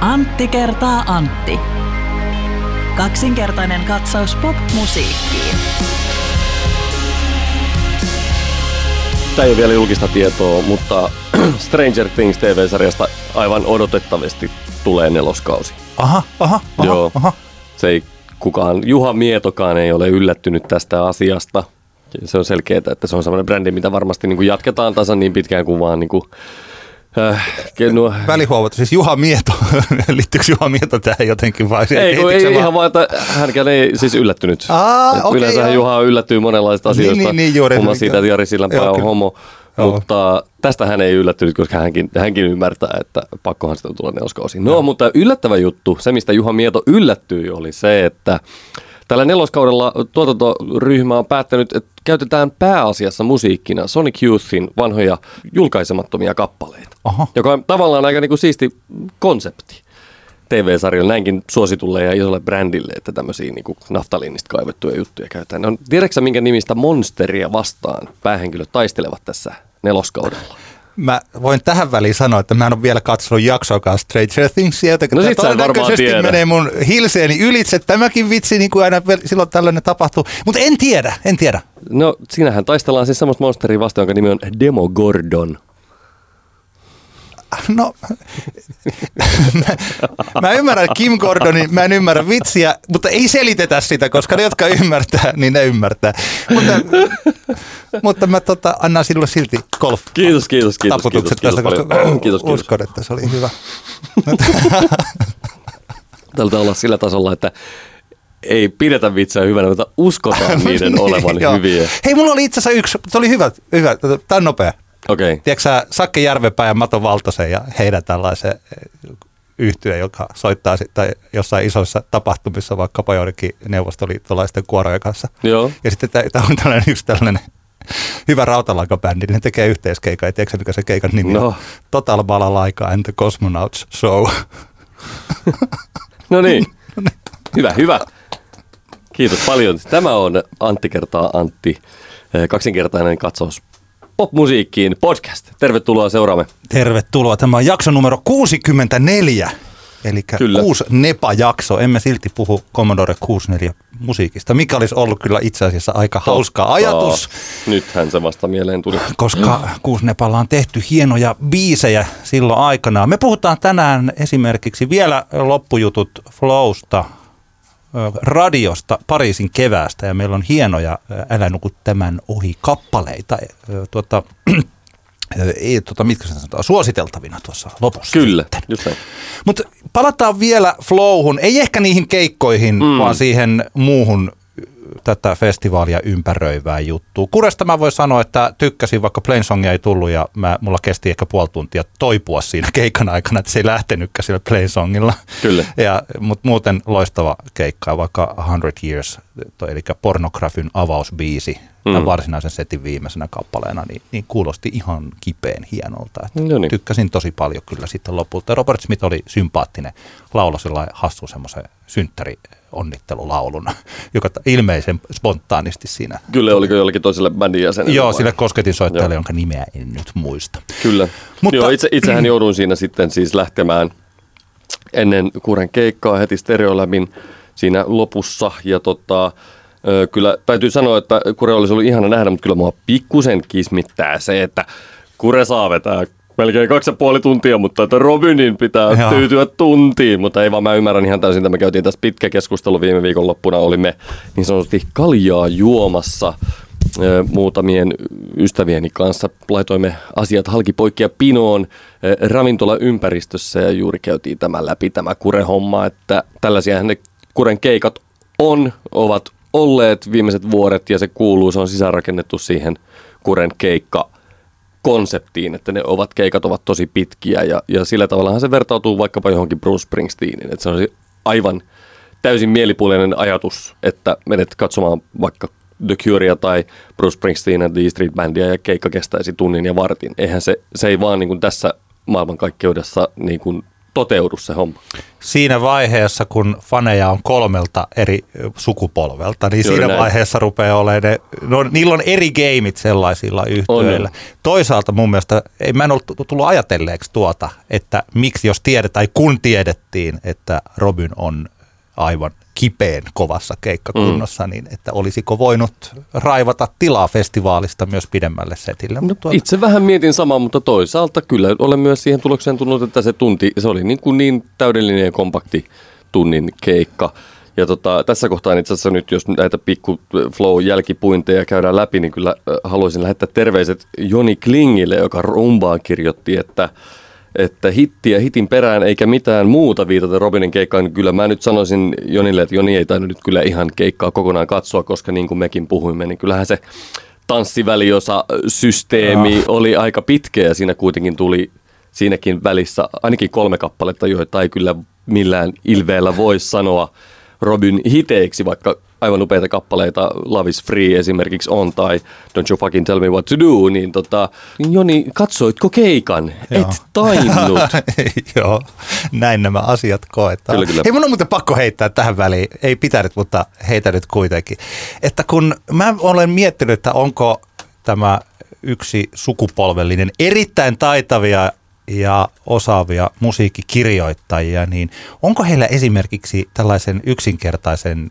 Antti kertaa Antti. Kaksinkertainen katsaus pop-musiikkiin. Tämä ei ole vielä julkista tietoa, mutta Stranger Things TV-sarjasta aivan odotettavasti tulee neloskausi. Aha, aha, aha, Joo. aha. Se ei kukaan, Juha Mietokaan ei ole yllättynyt tästä asiasta. Se on selkeää, että se on sellainen brändi, mitä varmasti niin kuin jatketaan tasan niin pitkään kuin vaan niin kuin, äh, Välihuomautus, siis Juha Mieto, liittyykö Juha Mieto tähän jotenkin vai? Ei, kun ei vaan- ihan vaan, että hänkään ei siis yllättynyt. Aa, okei, Yleensähän joo. Juha yllättyy monenlaisista Niin, asioista, niin, niin, juuri. muun muassa siitä, että Jari Sillanpää Joo, on homo. Joo. Mutta tästä hän ei yllättynyt, koska hänkin, hänkin ymmärtää, että pakkohan sitä tulla neloskausi. No, mutta yllättävä juttu, se mistä Juha Mieto yllättyi, oli se, että tällä neloskaudella tuotantoryhmä on päättänyt, että käytetään pääasiassa musiikkina Sonic Youthin vanhoja julkaisemattomia kappaleita, Aha. joka on tavallaan aika niinku siisti konsepti. TV-sarjoille näinkin suositulle ja isolle brändille, että tämmöisiä niin naftaliinista kaivettuja juttuja käytetään. On, tiedätkö minkä nimistä monsteria vastaan päähenkilöt taistelevat tässä neloskaudella? Mä voin tähän väliin sanoa, että mä en ole vielä katsonut jaksoakaan Stranger Thingsia, joten No sit todennäköisesti menee mun hilseeni ylitse. Tämäkin vitsi, niin kuin aina silloin tällainen tapahtuu. Mutta en tiedä, en tiedä. No, siinähän taistellaan siis semmoista monsteria vastaan, jonka nimi on Demogordon. No, mä, mä ymmärrän Kim Gordonin, mä en ymmärrä vitsiä, mutta ei selitetä sitä, koska ne, jotka ymmärtää, niin ne ymmärtää. Mutta, mutta mä tota, annan sinulle silti golf Kiitos, kiitos, kiitos. taputukset kiitos, tästä, kiitos, koska kiitos, kiitos. uskon, että se oli hyvä. Tältä olla sillä tasolla, että ei pidetä vitsejä hyvänä, mutta uskotaan niiden olevan Joo. hyviä. Hei, mulla oli itse asiassa yksi, se oli hyvä, hyvä tämä on nopea. Okei. Okay. Tiedätkö sä Sakke Järvenpää ja Mato Valtosen ja heidän tällaisen yhtyö, joka soittaa sitten jossain isoissa tapahtumissa vaikkapa joidenkin neuvostoliittolaisten kuorojen kanssa. Joo. Ja sitten tämä on tällainen yksi tällainen hyvä rautalankabändi, niin ne tekee yhteiskeikan. Ja tiedätkö sä, mikä se keikan nimi No. on? Total Balalaika and the Cosmonauts Show. No niin. Hyvä, hyvä. Kiitos paljon. Tämä on Antti kertaa Antti, eh, kaksinkertainen katsaus popmusiikkiin podcast. Tervetuloa seuraamme. Tervetuloa. Tämä on jakso numero 64. Eli Kyllä. kuusi Nepa-jakso. Emme silti puhu Commodore 64 musiikista, mikä olisi ollut kyllä itse asiassa aika hauska ajatus, Nythän se vasta mieleen tuli. koska Kuusnepalla on tehty hienoja biisejä silloin aikanaan. Me puhutaan tänään esimerkiksi vielä loppujutut Flowsta, radiosta, Pariisin keväästä ja meillä on hienoja Älä nuku tämän ohi kappaleita. Tuota, ei, tuota, mitkä se sanotaan, suositeltavina tuossa lopussa. Kyllä. Mutta palataan vielä flowhun, ei ehkä niihin keikkoihin, mm. vaan siihen muuhun tätä festivaalia ympäröivää juttua. Kuresta mä voin sanoa, että tykkäsin, vaikka Plainsongia ei tullut ja mä, mulla kesti ehkä puoli tuntia toipua siinä keikan aikana, että se ei lähtenytkään sillä Plainsongilla. Kyllä. Ja, mutta muuten loistava keikka, vaikka 100 Years, toi, eli pornografin avausbiisi, mm. varsinaisen setin viimeisenä kappaleena, niin, niin kuulosti ihan kipeen hienolta. Että No niin. Tykkäsin tosi paljon kyllä sitten lopulta. Robert Smith oli sympaattinen, lauloi sellainen hassu semmoisen synttäri onnittelulaulun, joka ilmeisen spontaanisti siinä. Kyllä, oliko jollekin toiselle bändin jäsenelle? Joo, vai? sille kosketin soittajalle, jonka nimeä en nyt muista. Kyllä. Mutta-. Joo, itse, itsehän jouduin siinä sitten siis lähtemään ennen kuuren keikkaa heti stereolämin siinä lopussa. Ja tota, kyllä täytyy sanoa, että kure olisi ollut ihana nähdä, mutta kyllä mua pikkusen kismittää se, että kure saa vetää melkein kaksi ja puoli tuntia, mutta että Robinin pitää Joo. tyytyä tuntiin. Mutta ei vaan mä ymmärrän ihan täysin, että me käytiin tässä pitkä keskustelu viime viikon loppuna. Olimme niin sanotusti kaljaa juomassa muutamien ystävieni kanssa. Laitoimme asiat halki poikki ja pinoon ravintolaympäristössä ja juuri käytiin tämän läpi tämä kurehomma, että tällaisia ne kuren keikat on, ovat olleet viimeiset vuodet ja se kuuluu, se on sisäänrakennettu siihen kuren keikka konseptiin, että ne ovat, keikat ovat tosi pitkiä ja, ja sillä tavallahan se vertautuu vaikkapa johonkin Bruce Springsteeniin, että se on aivan täysin mielipuolinen ajatus, että menet katsomaan vaikka The Curea tai Bruce Springsteen ja The Street Bandia ja keikka kestäisi tunnin ja vartin. Eihän se, se ei vaan niin kuin tässä maailmankaikkeudessa niin kuin toteudu se homma. Siinä vaiheessa, kun faneja on kolmelta eri sukupolvelta, niin Juuri siinä näin. vaiheessa rupeaa olemaan ne, no, niillä on eri gameit sellaisilla yhtiöillä. Toisaalta mun mielestä, ei mä en ollut tullut ajatelleeksi tuota, että miksi jos tiedetään, tai kun tiedettiin, että Robin on aivan kipeen kovassa keikkakunnossa, mm. niin että olisiko voinut raivata tilaa festivaalista myös pidemmälle setille. No, Mutta itse vähän mietin samaa, mutta toisaalta kyllä olen myös siihen tulokseen tullut, että se tunti, se oli niin, kuin niin täydellinen ja kompakti tunnin keikka. Ja tota, tässä kohtaa itse asiassa nyt, jos näitä pikku flow-jälkipuinteja käydään läpi, niin kyllä äh, haluaisin lähettää terveiset Joni Klingille, joka rumbaan kirjoitti, että että hittiä hitin perään eikä mitään muuta viitata Robinin keikkaan. Niin Kyllä mä nyt sanoisin Jonille, että Joni ei tainnut nyt kyllä ihan keikkaa kokonaan katsoa, koska niin kuin mekin puhuimme, niin kyllähän se tanssiväliosa systeemi oli aika pitkä ja siinä kuitenkin tuli siinäkin välissä ainakin kolme kappaletta, joita ei kyllä millään ilveellä voi sanoa Robin hiteiksi, vaikka aivan upeita kappaleita Love is Free esimerkiksi on tai Don't You Fucking Tell Me What To Do, niin tota, niin Joni, katsoitko keikan? Joo. Et tainnut. Joo, näin nämä asiat koetaan. Kyllä, kyllä. Hei, mun on muuten pakko heittää tähän väliin, ei pitänyt, mutta heitä nyt kuitenkin. Että kun mä olen miettinyt, että onko tämä yksi sukupolvellinen erittäin taitavia ja osaavia musiikkikirjoittajia, niin onko heillä esimerkiksi tällaisen yksinkertaisen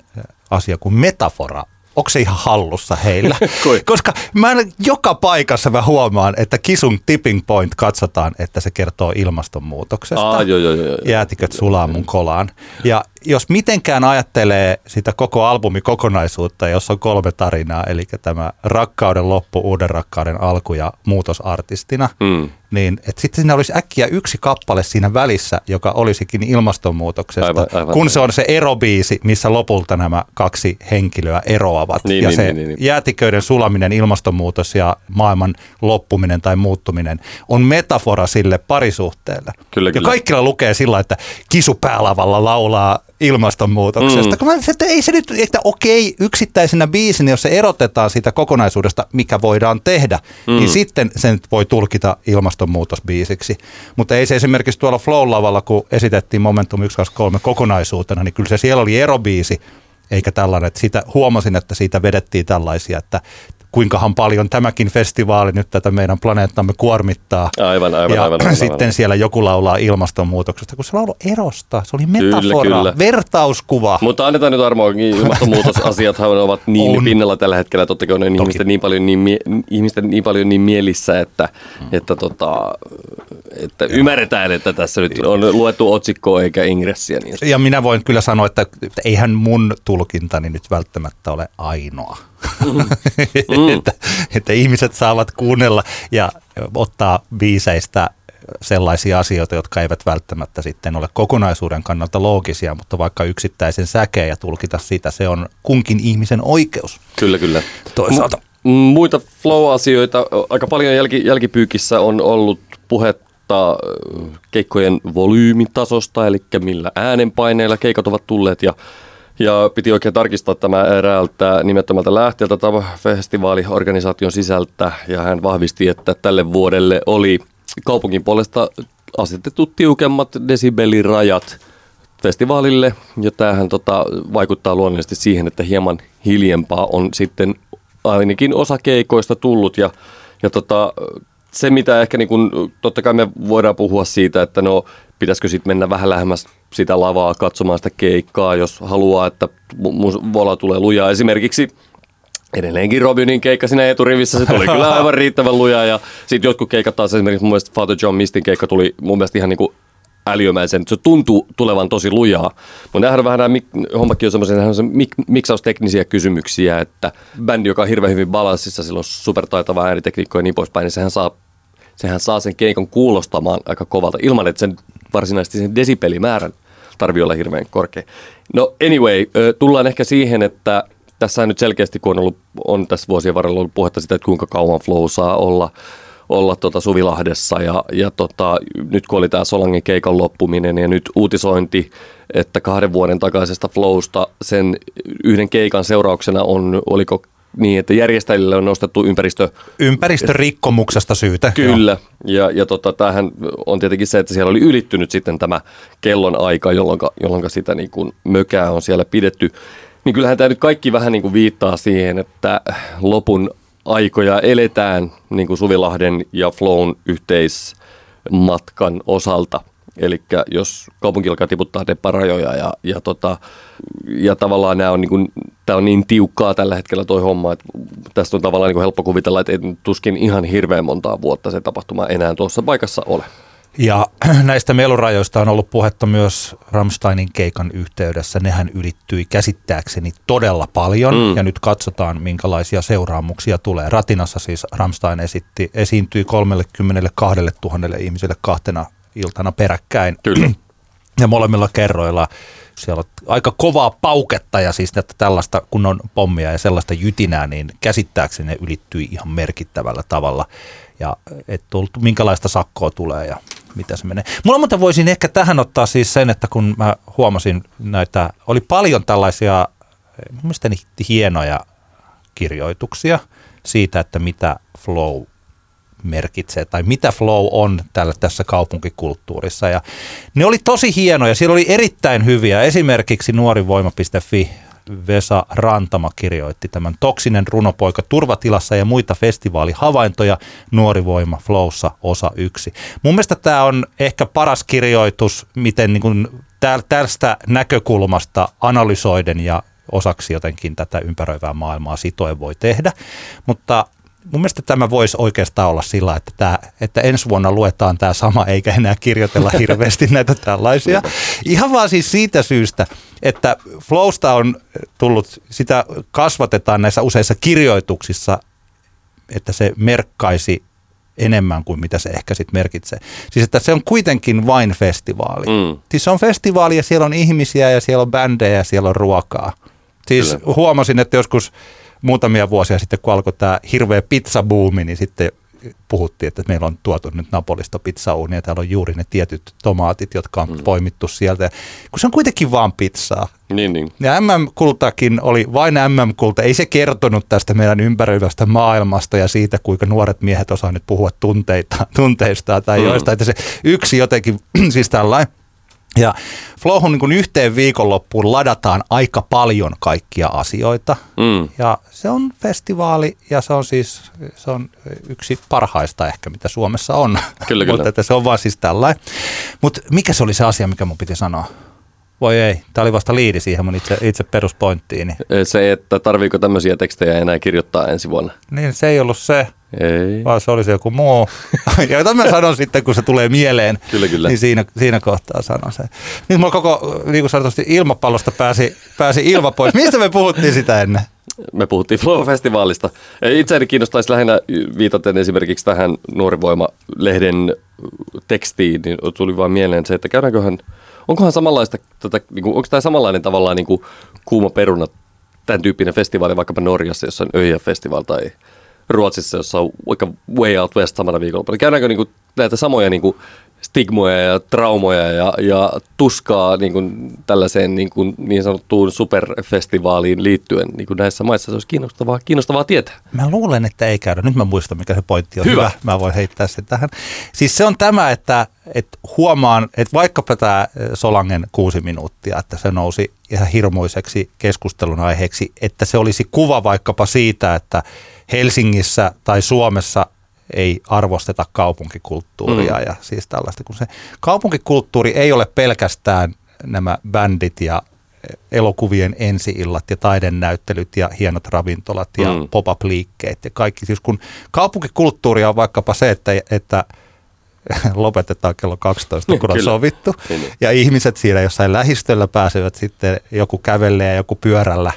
asia kuin metafora onko se ihan hallussa heillä? Koska mä joka paikassa mä huomaan, että kisun tipping point katsotaan, että se kertoo ilmastonmuutoksesta. Aa, joo, joo, joo, joo. Jäätiköt sulaa mun kolaan. Ja jos mitenkään ajattelee sitä koko albumin kokonaisuutta, jossa on kolme tarinaa, eli tämä rakkauden loppu, uuden rakkauden alku ja muutosartistina, Mm. niin että sitten siinä olisi äkkiä yksi kappale siinä välissä, joka olisikin ilmastonmuutoksesta, Aivan, aivan, kun se aivan. on se erobiisi, missä lopulta nämä kaksi henkilöä eroavat. Niin, ja niin, se niin, niin, niin. jäätiköiden sulaminen, ilmastonmuutos ja maailman loppuminen tai muuttuminen on metafora sille parisuhteelle. Kyllä, ja kyllä. kaikilla lukee sillä, että kisu päälavalla laulaa ilmastonmuutoksesta. Mm. Kun mä, että ei se nyt, että okei, yksittäisenä biisinä, jos se erotetaan siitä kokonaisuudesta, mikä voidaan tehdä, mm. niin sitten sen voi tulkita ilmastonmuutosbiisiksi. Mutta ei se esimerkiksi tuolla Flow-lavalla, kun esitettiin Momentum 123 kokonaisuutena, niin kyllä se siellä oli erobiisi, eikä tällainen, että siitä, huomasin, että siitä vedettiin tällaisia, että kuinkahan paljon tämäkin festivaali nyt tätä meidän planeettamme kuormittaa. Aivan, aivan, ja aivan, aivan, sitten aivan. siellä joku laulaa ilmastonmuutoksesta, kun se laulu erosta. Se oli Kyllä, metafora, kyllä. vertauskuva. Mutta annetaan nyt armoa, ilmastonmuutosasiathan ovat niin On. pinnalla tällä hetkellä, totta kai on ihmisten niin paljon niin, mie- ihmisten niin paljon niin mielissä, että, Mm. että, tota, että ymmärretään, että tässä nyt on luettu otsikkoa eikä ingressiä. Niin Ja minä voin kyllä sanoa, että että eihän mun tulkintani nyt välttämättä ole ainoa. että, että ihmiset saavat kuunnella ja ottaa biiseistä sellaisia asioita, jotka eivät välttämättä sitten ole kokonaisuuden kannalta loogisia, mutta vaikka yksittäisen säkeen ja tulkita sitä, se on kunkin ihmisen oikeus. Kyllä, kyllä. Toisaalta. Mu- muita flow-asioita, aika paljon jälki, jälkipyykissä on ollut puhetta keikkojen volyymitasosta, eli millä äänenpaineilla keikat ovat tulleet ja ja piti oikein tarkistaa tämä eräältä nimettömältä lähteeltä festivaaliorganisaation sisältä ja hän vahvisti, että tälle vuodelle oli kaupungin puolesta asetettu tiukemmat desibelirajat festivaalille ja tämähän tota, vaikuttaa luonnollisesti siihen, että hieman hiljempaa on sitten ainakin osa keikoista tullut ja, ja tota, se mitä ehkä niin kun, totta kai me voidaan puhua siitä, että no pitäisikö sitten mennä vähän lähemmäs sitä lavaa katsomaan sitä keikkaa, jos haluaa, että vola tulee lujaa. Esimerkiksi edelleenkin Robinin keikka siinä eturivissä, se tuli kyllä aivan riittävän luja ja sitten jotkut keikat taas esimerkiksi mun mielestä Father John Mistin keikka tuli mun mielestä ihan niin kuin älyömäisen, se tuntuu tulevan tosi lujaa. Mutta on vähän nämä, mik- hommakin on semmoisia se mik- miksausteknisiä kysymyksiä, että bändi, joka on hirveän hyvin balanssissa, sillä on supertaitava äänitekniikko ja niin poispäin, niin sehän saa, sehän saa sen keikan kuulostamaan aika kovalta, ilman että sen varsinaisesti sen desibelimäärän tarvii olla hirveän korkea. No anyway, tullaan ehkä siihen, että tässä nyt selkeästi, kun on, ollut, on tässä vuosien varrella ollut puhetta sitä, että kuinka kauan flow saa olla, olla tota Suvilahdessa ja, ja tota, nyt kun oli tämä Solangen keikan loppuminen ja nyt uutisointi, että kahden vuoden takaisesta flowsta sen yhden keikan seurauksena on, oliko niin, että järjestäjille on nostettu ympäristö... Ympäristörikkomuksesta syytä. Kyllä, joo. ja, ja tota, tämähän on tietenkin se, että siellä oli ylittynyt sitten tämä kellon aika, jolloin, jolloin sitä niin kuin mökää on siellä pidetty. Niin kyllähän tämä nyt kaikki vähän niin kuin viittaa siihen, että lopun aikoja eletään niin kuin Suvilahden ja Flown yhteismatkan osalta. Eli jos kaupunki alkaa tiputtaa deparajoja ja, ja, tota, ja tavallaan nämä on niin kuin, tämä on niin tiukkaa tällä hetkellä toi homma, että tästä on tavallaan niin kuin helppo kuvitella, että ei tuskin ihan hirveän montaa vuotta se tapahtuma enää tuossa paikassa ole. Ja näistä melurajoista on ollut puhetta myös Rammsteinin keikan yhteydessä. Nehän ylittyi käsittääkseni todella paljon mm. ja nyt katsotaan minkälaisia seuraamuksia tulee. Ratinassa siis Rammstein esitti, esiintyi 32 000 ihmiselle kahtena iltana peräkkäin. Kyllä. Ja molemmilla kerroilla siellä on aika kovaa pauketta ja siis että tällaista kun on pommia ja sellaista jytinää, niin käsittääkseni ne ylittyi ihan merkittävällä tavalla. Ja et tullut, minkälaista sakkoa tulee ja mitä se menee. Mulla muuten voisin ehkä tähän ottaa siis sen, että kun mä huomasin näitä, oli paljon tällaisia mun mielestäni hienoja kirjoituksia siitä, että mitä flow merkitsee tai mitä flow on tällä, tässä kaupunkikulttuurissa. Ja ne oli tosi hienoja, siellä oli erittäin hyviä. Esimerkiksi nuorivoima.fi Vesa Rantama kirjoitti tämän Toksinen runopoika turvatilassa ja muita festivaalihavaintoja Nuori voima Flowssa osa yksi. Mun mielestä tämä on ehkä paras kirjoitus, miten niin kuin tästä näkökulmasta analysoiden ja osaksi jotenkin tätä ympäröivää maailmaa sitoen voi tehdä. Mutta mun mielestä tämä voisi oikeastaan olla sillä, että, tämä, että ensi vuonna luetaan tämä sama eikä enää kirjoitella hirveästi näitä tällaisia. Ihan vaan siis siitä syystä, että Flowsta on tullut, sitä kasvatetaan näissä useissa kirjoituksissa, että se merkkaisi enemmän kuin mitä se ehkä sitten merkitsee. Siis että se on kuitenkin vain festivaali. Mm. Siis se on festivaali ja siellä on ihmisiä ja siellä on bändejä ja siellä on ruokaa. Siis Kyllä. huomasin, että joskus muutamia vuosia sitten, kun alkoi tämä hirveä pizzabuumi, niin sitten puhuttiin, että meillä on tuotu nyt Napolista pizzauunia, täällä on juuri ne tietyt tomaatit, jotka on mm. poimittu sieltä, kun se on kuitenkin vaan pizzaa. Niin, niin. Ja MM-kultakin oli vain MM-kulta, ei se kertonut tästä meidän ympäröivästä maailmasta ja siitä, kuinka nuoret miehet osaa nyt puhua tunteita, tunteista tai mm. joista, että se yksi jotenkin, siis tällainen ja Flowhun niin yhteen viikonloppuun ladataan aika paljon kaikkia asioita. Mm. Ja se on festivaali ja se on siis se on yksi parhaista ehkä, mitä Suomessa on. Kyllä, kyllä. Mutta se on vaan siis tällainen. Mutta mikä se oli se asia, mikä mun piti sanoa? Voi ei, tämä oli vasta liidi siihen mun itse, itse peruspointtiin. Niin. Se, että tarviiko tämmöisiä tekstejä enää kirjoittaa ensi vuonna. Niin, se ei ollut se. Ei. Vaan se olisi joku muu. ja jota mä sanon sitten, kun se tulee mieleen, kyllä, kyllä. niin siinä, siinä kohtaa sanon se. Nyt mulla koko, niin kuin sanotusti, ilmapallosta pääsi, pääsi ilma pois. Mistä me puhuttiin sitä ennen? Me puhuttiin Flow-festivaalista. Itseäni kiinnostaisi lähinnä viitaten esimerkiksi tähän Nuorivoima-lehden tekstiin, niin tuli vaan mieleen se, että käydäänköhän, onkohan samanlaista, tätä, niin kuin, onko tämä samanlainen tavallaan niin kuin kuuma peruna, tämän tyyppinen festivaali vaikkapa Norjassa, jossa on Öija-festival tai Ruotsissa, jossa on vaikka Way Out West samana viikolla. Käydäänkö niin kuin näitä samoja niin kuin stigmoja ja traumoja ja, ja tuskaa niin kuin tällaiseen niin, kuin niin sanottuun superfestivaaliin liittyen niin kuin näissä maissa. Se olisi kiinnostavaa, kiinnostavaa tietää. Mä luulen, että ei käydä. Nyt mä muistan, mikä se pointti on. Hyvä. Hyvä. Mä voin heittää sen tähän. Siis se on tämä, että, että huomaan, että vaikkapa tämä Solangen kuusi minuuttia, että se nousi ihan hirmuiseksi keskustelun aiheeksi, että se olisi kuva vaikkapa siitä, että Helsingissä tai Suomessa ei arvosteta kaupunkikulttuuria mm. ja siis tällaista, kun se kaupunkikulttuuri ei ole pelkästään nämä bändit ja elokuvien ensiillat ja taidennäyttelyt ja hienot ravintolat ja mm. pop-up-liikkeet ja kaikki. Siis kun kaupunkikulttuuri on vaikkapa se, että, että lopetetaan kello 12, kun on sovittu. Niin, niin. Ja ihmiset siinä jossain lähistöllä pääsevät sitten joku kävelee ja joku pyörällä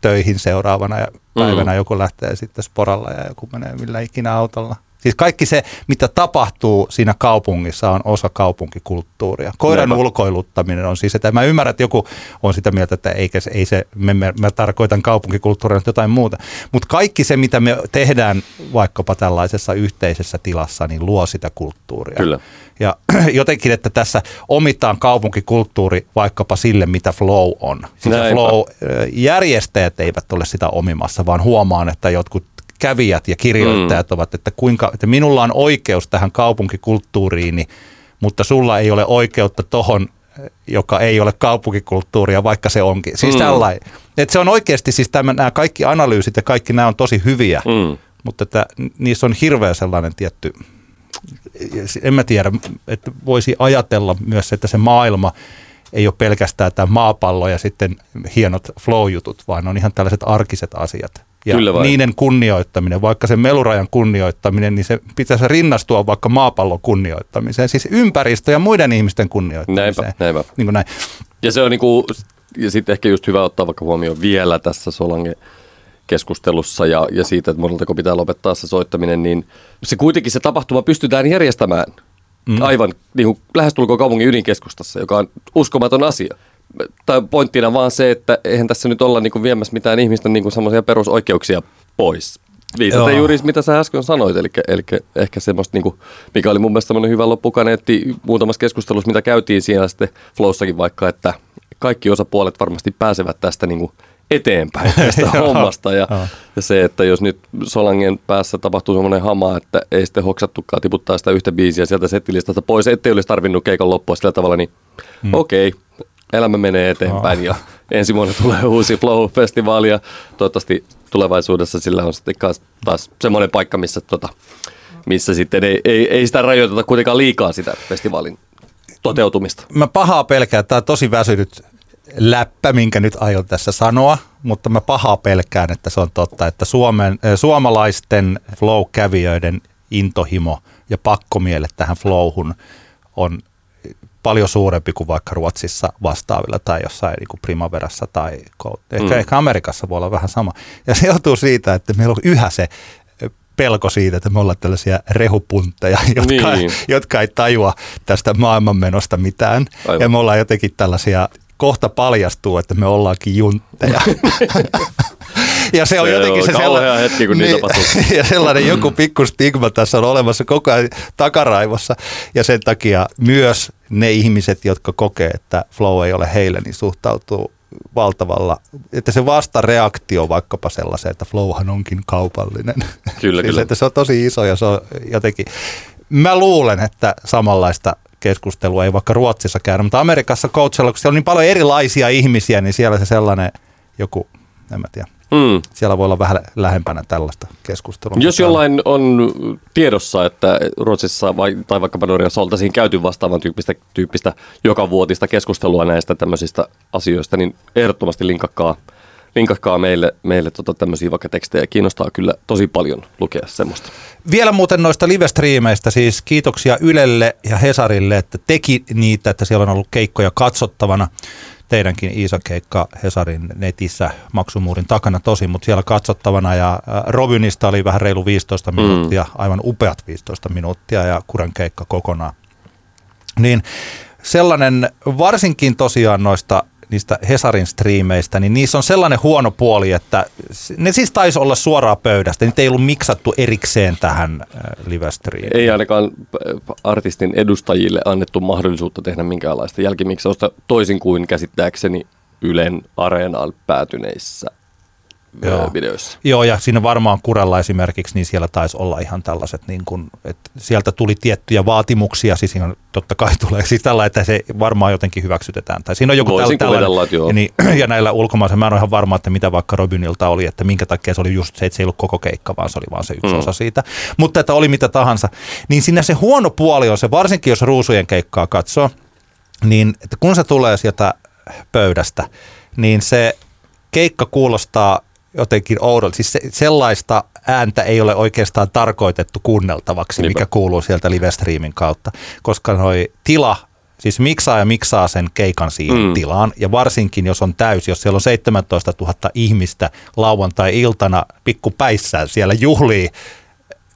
töihin seuraavana päivänä. Mm. Joku lähtee sitten sporalla ja joku menee millä ikinä autolla. Siis kaikki se, mitä tapahtuu siinä kaupungissa, on osa kaupunkikulttuuria. Koiran Näinpä. ulkoiluttaminen on siis, että mä ymmärrän, että joku on sitä mieltä, että eikä se, ei se, me, me, mä tarkoitan kaupunkikulttuuria jotain muuta. Mutta kaikki se, mitä me tehdään vaikkapa tällaisessa yhteisessä tilassa, niin luo sitä kulttuuria. Kyllä. Ja jotenkin, että tässä omitaan kaupunkikulttuuri vaikkapa sille, mitä flow on. Siis flow-järjestäjät eivät ole sitä omimassa, vaan huomaan, että jotkut kävijät ja kirjoittajat mm. ovat, että, kuinka, että minulla on oikeus tähän kaupunkikulttuuriini, mutta sulla ei ole oikeutta tohon, joka ei ole kaupunkikulttuuria, vaikka se onkin. Siis Mm. tällainen. Että se on oikeasti, siis tämä, nämä kaikki analyysit ja kaikki nämä on tosi hyviä. Mm. mutta että niissä on hirveä sellainen tietty, en mä tiedä, että voisi ajatella myös, että se maailma ei ole pelkästään tämä maapallo ja sitten hienot flow-jutut, vaan on ihan tällaiset arkiset asiat. Ja Kyllä vain. niiden kunnioittaminen, vaikka se melurajan kunnioittaminen, niin se pitäisi rinnastua vaikka maapallon kunnioittamiseen, siis ympäristö ja muiden ihmisten kunnioittamiseen. Näinpä, näinpä. Niin kuin näin. Ja se on niinku, ja sitten ehkä just hyvä ottaa vaikka huomioon vielä tässä Solange keskustelussa ja, ja siitä, että moneltako pitää lopettaa se soittaminen, niin se kuitenkin se tapahtuma pystytään järjestämään mm. aivan niin kuin lähestulkoon kaupungin ydinkeskustassa, joka on uskomaton asia. Tai pointtina vaan se, että eihän tässä nyt olla niin kuin viemässä mitään ihmisten niin semmoisia perusoikeuksia pois. Viitaten Joo. juuri mitä sä äsken sanoit, eli, eli ehkä semmoista, niin kuin, mikä oli mun mielestä semmoinen hyvä loppukaneetti muutamassa keskustelussa, mitä käytiin siinä sitten Flowssakin vaikka, että kaikki osapuolet varmasti pääsevät tästä niin kuin eteenpäin tästä hommasta. Ja, ja se, että jos nyt Solangen päässä tapahtuu semmoinen hama, että ei sitten hoksattukaan tiputtaa sitä yhtä biisiä sieltä settilistasta pois, ettei olisi tarvinnut keikan loppua sillä tavalla, niin mm. okei, okay, elämä menee eteenpäin ja ensi vuonna tulee uusi Flow-festivaali ja toivottavasti tulevaisuudessa sillä on sitten taas, semmoinen paikka, missä, tota, missä sitten ei, ei, ei sitä rajoiteta kuitenkaan liikaa sitä festivaalin toteutumista. Mä pahaa pelkään, että tämä on tosi väsynyt läppä, minkä nyt aion tässä sanoa, mutta mä pahaa pelkään, että se on totta, että Suomen, äh, suomalaisten flow-kävijöiden intohimo ja pakkomielle tähän flowhun on paljon suurempi kuin vaikka Ruotsissa vastaavilla tai jossain niin kuin Primaverassa tai ehkä, Mm. mm. ehkä Amerikassa voi olla vähän sama. Ja se johtuu siitä, että meillä on yhä se pelko siitä, että me ollaan tällaisia rehupuntteja, jotka, Niin. jotka ei tajua tästä maailmanmenosta mitään. Aivan. Ja me ollaan jotenkin tällaisia, kohta paljastuu, että me ollaankin juntteja. ja se on Se jotenkin on se sellainen, hetki, kun niin ja sellainen joku pikku stigma tässä on olemassa koko ajan takaraivossa. Ja sen takia myös ne ihmiset, jotka kokee, että flow ei ole heille, niin suhtautuu valtavalla, että se vastareaktio vaikkapa sellaiseen, että flowhan onkin kaupallinen. Kyllä, siis, kyllä. Että se on tosi iso ja se on jotenkin, mä luulen, että samanlaista keskustelua ei vaikka Ruotsissa käydä, mutta Amerikassa coachella, kun siellä on niin paljon erilaisia ihmisiä, niin siellä se sellainen joku, en mä tiedä, Mm. siellä voi olla vähän lähempänä tällaista keskustelua. Jos jollain on tiedossa, että Ruotsissa vai, tai vaikkapa Norjassa oltaisiin käyty vastaavan tyyppistä, tyyppistä joka vuotista keskustelua näistä tämmöisistä asioista, niin ehdottomasti linkakkaa, linkakkaa meille, meille tota tämmöisiä vaikka tekstejä. Kiinnostaa kyllä tosi paljon lukea semmoista. Vielä muuten noista live-striimeistä, siis kiitoksia Ylelle ja Hesarille, että teki niitä, että siellä on ollut keikkoja katsottavana. Teidänkin Iisa-keikka Hesarin netissä maksumuurin takana tosi, mutta siellä katsottavana ja äh, Robinista oli vähän reilu 15 minuuttia, aivan upeat 15 minuuttia ja Kuren keikka kokonaan. Niin sellainen, varsinkin tosiaan noista niistä Hesarin striimeistä, niin niissä on sellainen huono puoli, että ne siis taisi olla suoraan pöydästä. Niitä ei ollut miksattu erikseen tähän äh, live-striimiin. Ei ainakaan äh, artistin edustajille annettu mahdollisuutta tehdä minkäänlaista jälkimiksausta toisin kuin käsittääkseni Ylen areenaan päätyneissä Joo. Videoissa. Joo, ja siinä varmaan Kurella esimerkiksi, niin siellä taisi olla ihan tällaiset, niin kuin, että sieltä tuli tiettyjä vaatimuksia, siis siinä on, totta kai tulee siis tällä, että se varmaan jotenkin hyväksytetään. Tai siinä on joku Voisin tällä- kuvitella, että joo. Ja, niin, ja näillä ulkomaisilla, mä en ole ihan varma, että mitä vaikka Robinilta oli, että minkä takia se oli just se, että se ei ollut koko keikka, vaan se oli vaan se yksi mm. osa siitä. Mutta että oli mitä tahansa. Niin siinä se huono puoli on se, varsinkin jos ruusujen keikkaa katsoo, niin että kun se tulee sieltä pöydästä, niin se keikka kuulostaa jotenkin oudolta. Siis se, sellaista ääntä ei ole oikeastaan tarkoitettu kuunneltavaksi, Niinpä. mikä kuuluu sieltä live-streamin kautta, koska noi tila, siis miksaa ja miksaa sen keikan siihen Mm. tilaan, ja varsinkin jos on täys, jos siellä on 17 000 ihmistä lauantai-iltana pikkupäissään siellä juhlii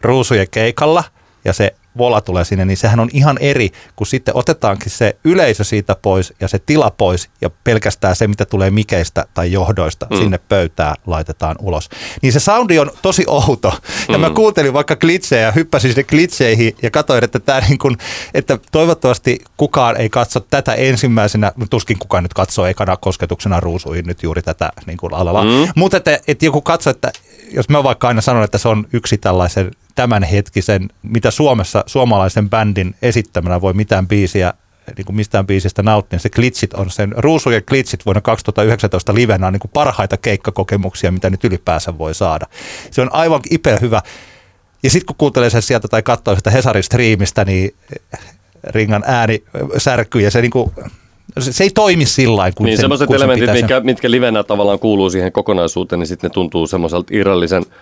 ruusujen keikalla ja se vola tulee sinne, niin sehän on ihan eri, kun sitten otetaankin se yleisö siitä pois ja se tila pois ja pelkästään se, mitä tulee mikeistä tai johdoista mm. sinne pöytään laitetaan ulos. Niin se soundi on tosi outo. Ja mm. mä kuuntelin vaikka klitsejä ja hyppäsin sinne klitseihin ja katsoin, että, tämä niin kuin, että toivottavasti kukaan ei katso tätä ensimmäisenä, tuskin kukaan nyt katsoo ekana kosketuksena ruusuihin nyt juuri tätä niin kuin alalla. Mm. Mutta että, että joku katsoo, että jos mä vaikka aina sanon, että se on yksi tällaisen tämänhetkisen, mitä Suomessa suomalaisen bändin esittämänä voi mitään biisiä niin kuin mistään biisistä nauttia, niin se Glitchit on sen, Ruusujen Glitchit vuonna 2019 livenä on niin kuin parhaita keikkakokemuksia, mitä nyt ylipäänsä voi saada. Se on aivan ipeä hyvä. Ja sitten kun kuuntelee sen sieltä tai katsoo sitä Hesarin striimistä, niin Ringan ääni särkyy ja se niin kuin, se ei toimi sillä lailla, kun niin, sen, semmoiset elementit, mitkä, mitkä livenä tavallaan kuuluu siihen kokonaisuuteen, niin sitten ne tuntuu semmoiselta irrallisen –